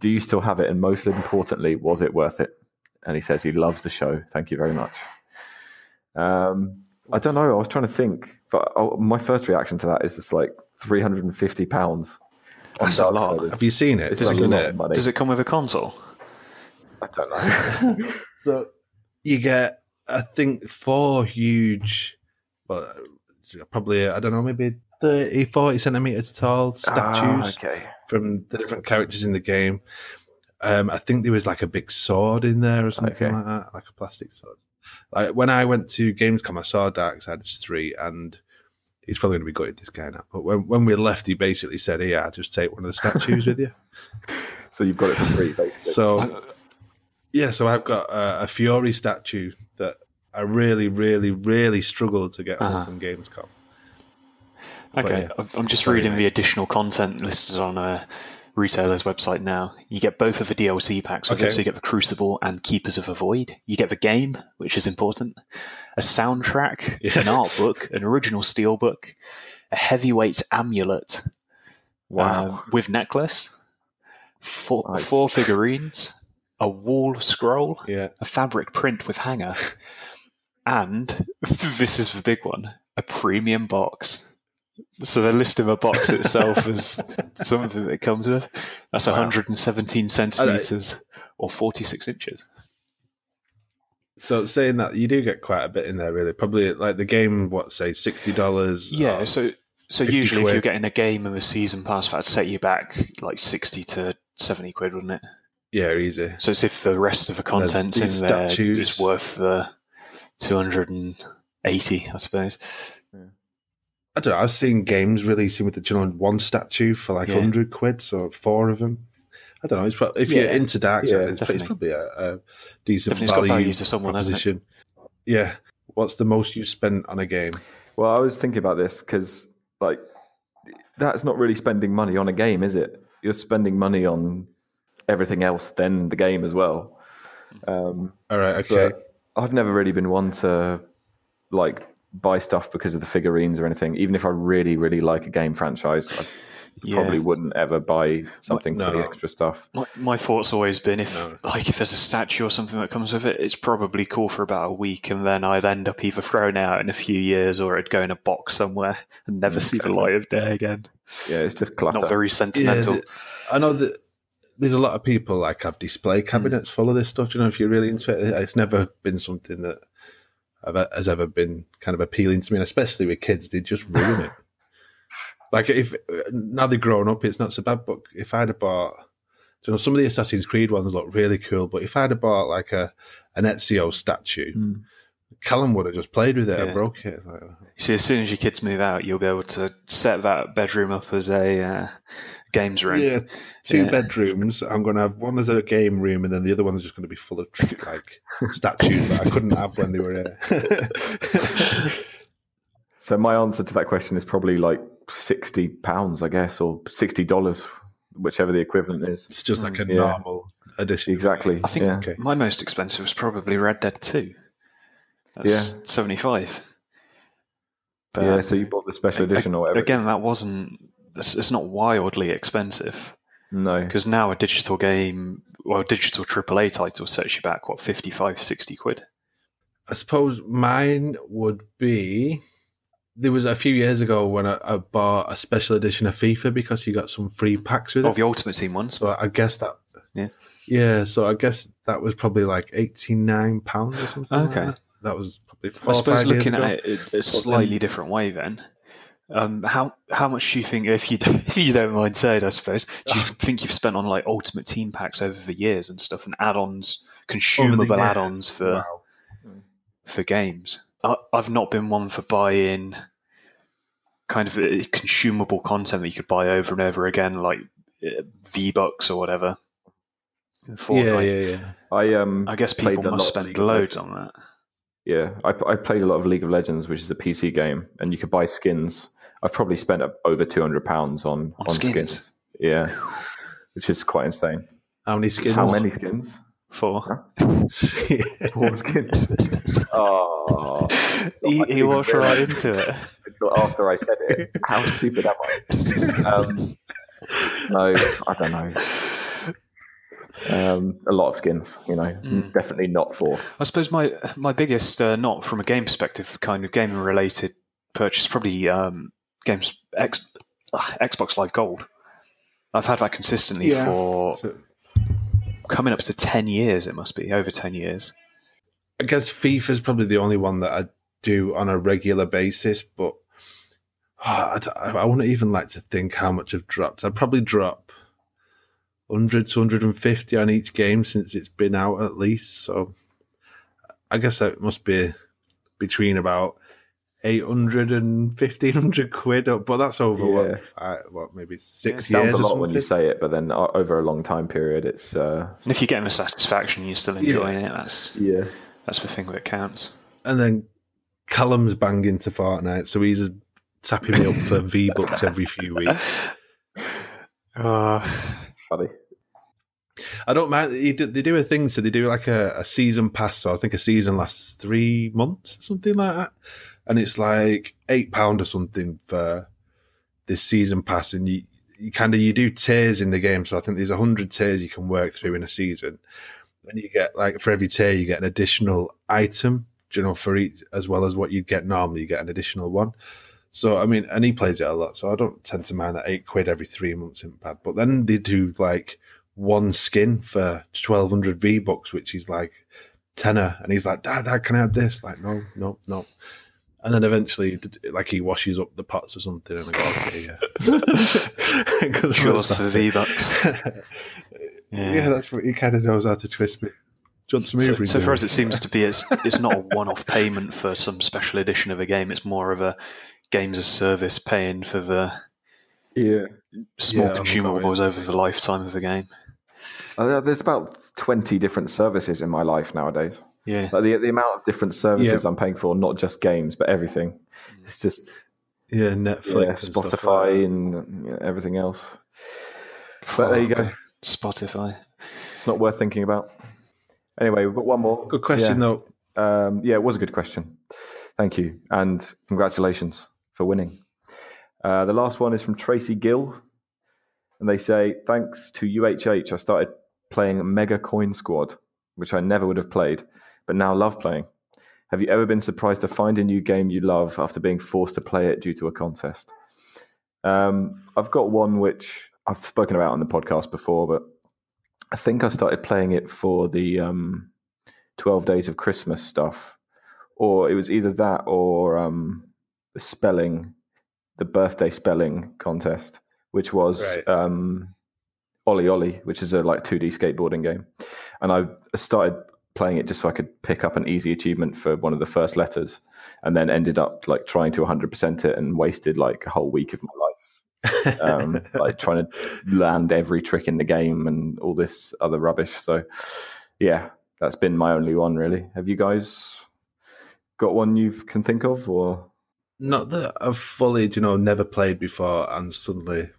Do you still have it? And most importantly, was it worth it? And he says he loves the show. Thank you very much. Um, I don't know. I was trying to think, but oh, my first reaction to that is just like three hundred and fifty pounds. That's a lot. Have you seen it? Does, it, does it come with a console? I don't know. so you get I think four huge, well, probably, I don't know, maybe 30, 40 centimeters tall statues ah, okay. from the different characters in the game. Um, I think there was like a big sword in there or something Okay. like that, like a plastic sword. Like when I went to Gamescom, I saw Darksiders three, and he's probably going to be good gutted this guy now. But when when we left, he basically said, "Yeah, i just take one of the statues with you." So you've got it for free, basically. So yeah, so I've got a, a Fury statue that I really, really, really struggled to get Uh-huh. from Gamescom. Okay, yeah. I'm- just reading the additional content listed on a retailer's website now. You get both of the DLC packs Okay. so you get the Crucible and Keepers of the Void. You get the game, which is important, a soundtrack, Yeah. an art book, an original steelbook, a heavyweight amulet wow. um, with necklace, four, Nice. four figurines, a wall scroll, Yeah, a fabric print with hanger, and this is the big one, a premium box. So they're listing the box itself as something that it comes with. That's Wow. 117 centimeters or 46 inches. So saying that you do get quite a bit in there, really. Probably like the game, what say sixty dollars? Yeah, so so 50 usually if you're getting a game of a season pass, that'd set you back like 60 to 70 quid, wouldn't it? Yeah, easy. So it's if the rest of the then content's in these there statues- is worth the 280, I suppose. Yeah. I don't know. I've seen games releasing with the you know, one statue for like Yeah. hundred quid, so four of them. I don't know. It's probably, if you're into Dark Yeah, Side, it's, it's probably a, a decent Definitely it's got value, value to someone, hasn't it? proposition. Yeah. What's the most you spent on a game? Well, I was thinking about this because, like, that's not really spending money on a game, is it? You're spending money on everything else than the game as well. Um, All right. Okay. I've never really been one to like buy stuff because of the figurines or anything. Even if I really, really like a game franchise, I Yeah. probably wouldn't ever buy something for the extra stuff. My, my thought's always been if No. like if there's a statue or something that comes with it, it's probably cool for about a week, and then I'd end up either thrown out in a few years or it'd go in a box somewhere and never see the light of day again. Yeah, it's just clutter. Not very Yeah, sentimental. the- I know that there's a lot of people like have display cabinets full of this stuff. You know if you're really into it? It's never been something that I've, has ever been kind of appealing to me, and especially with kids, they just ruin it. Like if now they're grown up, it's not so bad. But if I'd have bought, you know, some of the Assassin's Creed ones look really cool. But if I'd have bought like a an Ezio statue, Mm. Callum would have just played with it Yeah. and broke it. Like, You see, as soon as your kids move out, you'll be able to set that bedroom up as a uh, games room. Yeah, two Yeah. bedrooms. I'm going to have one as a game room, and then the other one's just going to be full of like statues that I couldn't have when they were here. So my answer to that question is probably like sixty pounds, I guess, or sixty dollars, whichever the equivalent is. it's just like a hmm. Yeah. normal edition. Exactly. I think yeah. Okay. my most expensive was probably Red Dead 2. That's Yeah. 75. But yeah. So you bought the special edition or whatever. again, that wasn't, it's, it's not wildly expensive. no. Because now a digital game, well, a digital AAA title sets you back, what, 55, 60 quid? I suppose mine would be. There was a few years ago when I, I bought a special edition of FIFA because you got some free packs with Oh, it. the Ultimate Team ones. So I guess that. Yeah. Yeah, so I guess that was probably like eighty nine pounds or something. like Okay. that. that was probably four I suppose looking at it a slightly different way then. Um, how how much do you think, if you don't, if you don't mind saying, I suppose, do you think you've spent on like Ultimate Team packs over the years and stuff, and add-ons, consumable add-ons for Wow. for games? I, I've not been one for buying kind of uh, consumable content that you could buy over and over again, like V Bucks or whatever. in Yeah, yeah, yeah. I um. I guess people a lot must spend loads on that. Yeah, I, I played a lot of League of Legends, which is a PC game, and you could buy skins. I've probably spent over two hundred pounds on On on, skins? skins. Yeah, which is quite insane. How many skins? How many skins? For Four skins. oh, he, he walked right into it. until after I said it. How stupid am I? Um, no, I don't know. Um, a lot of skins, you know, definitely not four. I suppose my my biggest, uh, not from a game perspective, kind of gaming related purchase, probably um, games X, uh, Xbox Live Gold. I've had that consistently Yeah. for So- coming up to ten years. It must be over ten years. I guess FIFA is probably the only one that I do on a regular basis, but I I, d- I wouldn't even like to think how much I've dropped. I'd probably drop 100 to 150 on each game since it's been out at least. So I guess that must be between about 800 and 1500 quid, but that's over Yeah. what, five, what, maybe six It sounds a lot when you say it, but then over a long time period, it's uh, And if you're getting the satisfaction, you're still enjoying it. That's yeah. that's the thing that counts. And then Callum's banging to Fortnite, so he's tapping me up for V Bucks every few weeks. Uh, It's funny. I don't mind. They do, a thing, so they do like a, a season pass. So I think a season lasts three months, or something like that, and it's like eight pound or something for this season pass. And you, you kind of you do tiers in the game. So I think there's a hundred tiers you can work through in a season, and you get like for every tier you get an additional item. You know, for each as well as what you'd get normally, you get an additional one. So I mean, and he plays it a lot, so I don't tend to mind that eight quid every three months isn't bad. But then they do like one skin for twelve hundred V bucks, which is like tenner, and he's like, "Dad, Dad, can I have this?" Like, no, no, no. And then eventually, like he washes up the pots or something, and I go, "Okay, yeah." 'Cause I was for V bucks. yeah. that's what he kind of knows how to twist me. So, so for us, it seems to be it's it's not a one-off payment for some special edition of a game. It's more of a games as service paying for the Yeah. small Yeah, consumables over the lifetime of a game. Uh, there's about 20 different services in my life nowadays. Yeah, Like the, the amount of different services Yeah. I'm paying for, not just games, but everything. It's just yeah, Netflix, yeah, and like Spotify and you know, everything else. But there you go. Spotify. It's not worth thinking about. Anyway, we've got one more. Good question Yeah. though. Um, yeah, it was a good question. Thank you. And congratulations for winning. Uh, the last one is from Tracy Gill. And they say, thanks to UHH, I started playing Mega Coin Squad, which I never would have played, but now love playing. Have you ever been surprised to find a new game you love after being forced to play it due to a contest? Um, I've got one which I've spoken about on the podcast before, but I think I started playing it for the um, 12 Days of Christmas stuff, or it was either that or um, the spelling, the birthday spelling contest, which was Right. um, OlliOlli, which is a like 2D skateboarding game. And I started playing it just so I could pick up an easy achievement for one of the first letters, and then ended up like trying to 100% it and wasted like a whole week of my life um, like trying to land every trick in the game and all this other rubbish. So, yeah, that's been my only one really. Have you guys got one you can think of, or Not that I've fully, you know, never played before and suddenly,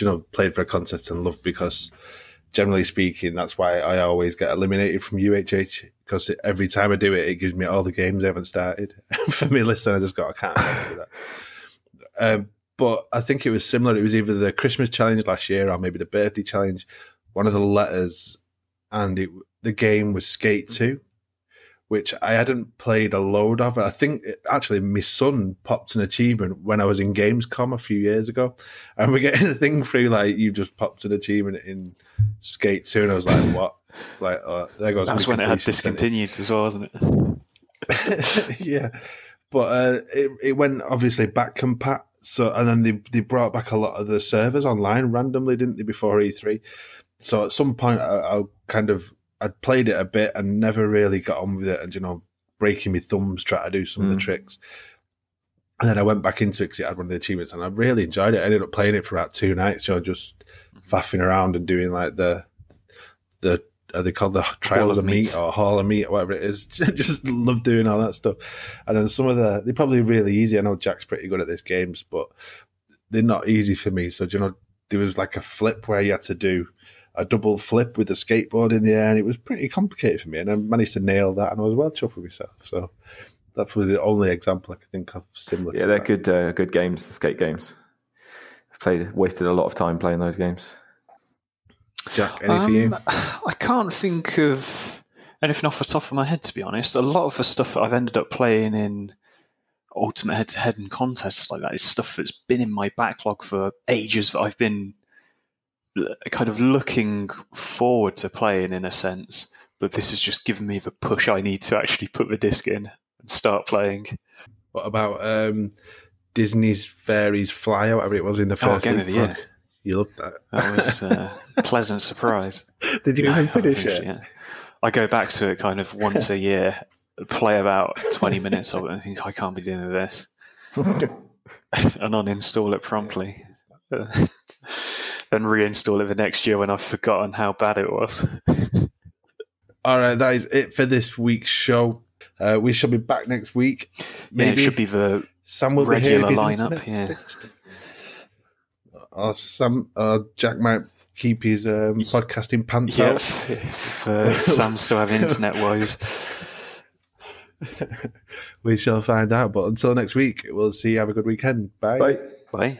you know, played for a contest and loved because generally speaking, that's why I always get eliminated from UHH because every time I do it, it gives me all the games I haven't started. for me, listen, I just got, I can't do that. Um, but I think it was similar. It was either the Christmas challenge last year or maybe the birthday challenge. One of the letters, and it the game was Skate Two, which I hadn't played a load of. I think actually my son popped an achievement when I was in Gamescom a few years ago, and we're getting a thing through like you just popped an achievement in Skate Two, and I was like, what? Like uh, there goes. That's when it had discontinued as well, wasn't it? yeah, but uh, it it went obviously back compat. So and then they they brought back a lot of the servers online randomly, didn't they? Before E three. So at some point, I, I kind of I'd played it a bit and never really got on with it, and you know, breaking my thumbs trying to do some of the Mm. tricks. And then I went back into it because it had one of the achievements, and I really enjoyed it. I ended up playing it for about two nights, you know, just faffing around and doing like the the are they called the trials of of meat, Meat. or hall of meat or whatever it is. just love doing all that stuff. And then some of the they're probably really easy. I know Jack's pretty good at these games, but they're not easy for me. So you know, there was like a flip where you had to do a double flip with the skateboard in the air, and it was pretty complicated for me. And I managed to nail that, and I was well chuffed with myself. So that's probably the only example I can think of similar. yeah, to they're that. good, uh, good games, the skate games. I've played, wasted a lot of time playing those games. Jack, any for you? Um, I can't think of anything off the top of my head, to be honest. A lot of the stuff that I've ended up playing in Ultimate Head to Head and contests like that is stuff that's been in my backlog for ages that I've been l- kind of looking forward to playing in a sense. But this has just given me the push I need to actually put the disc in and start playing. What about um, Disney's Fairies Fly, or whatever it was in the Oh, first Game of the Year. You loved that. That was a pleasant surprise. Did you even finish it? yet. I go back to it kind of once a year, play about 20 minutes of it, and think, I can't be doing this. and uninstall it promptly. Then reinstall it the next year when I've forgotten how bad it was. All right, that is it for this week's show. Uh, we shall be back next week. Yeah, Maybe it should be the Sam will be here. regular if lineup, yeah. fixed. Or Sam, or Jack might keep his um, podcasting pants yeah. out. If, uh, if Sam still have internet woes. We shall find out. But until next week, we'll see you. Have a good weekend. Bye. Bye. Bye.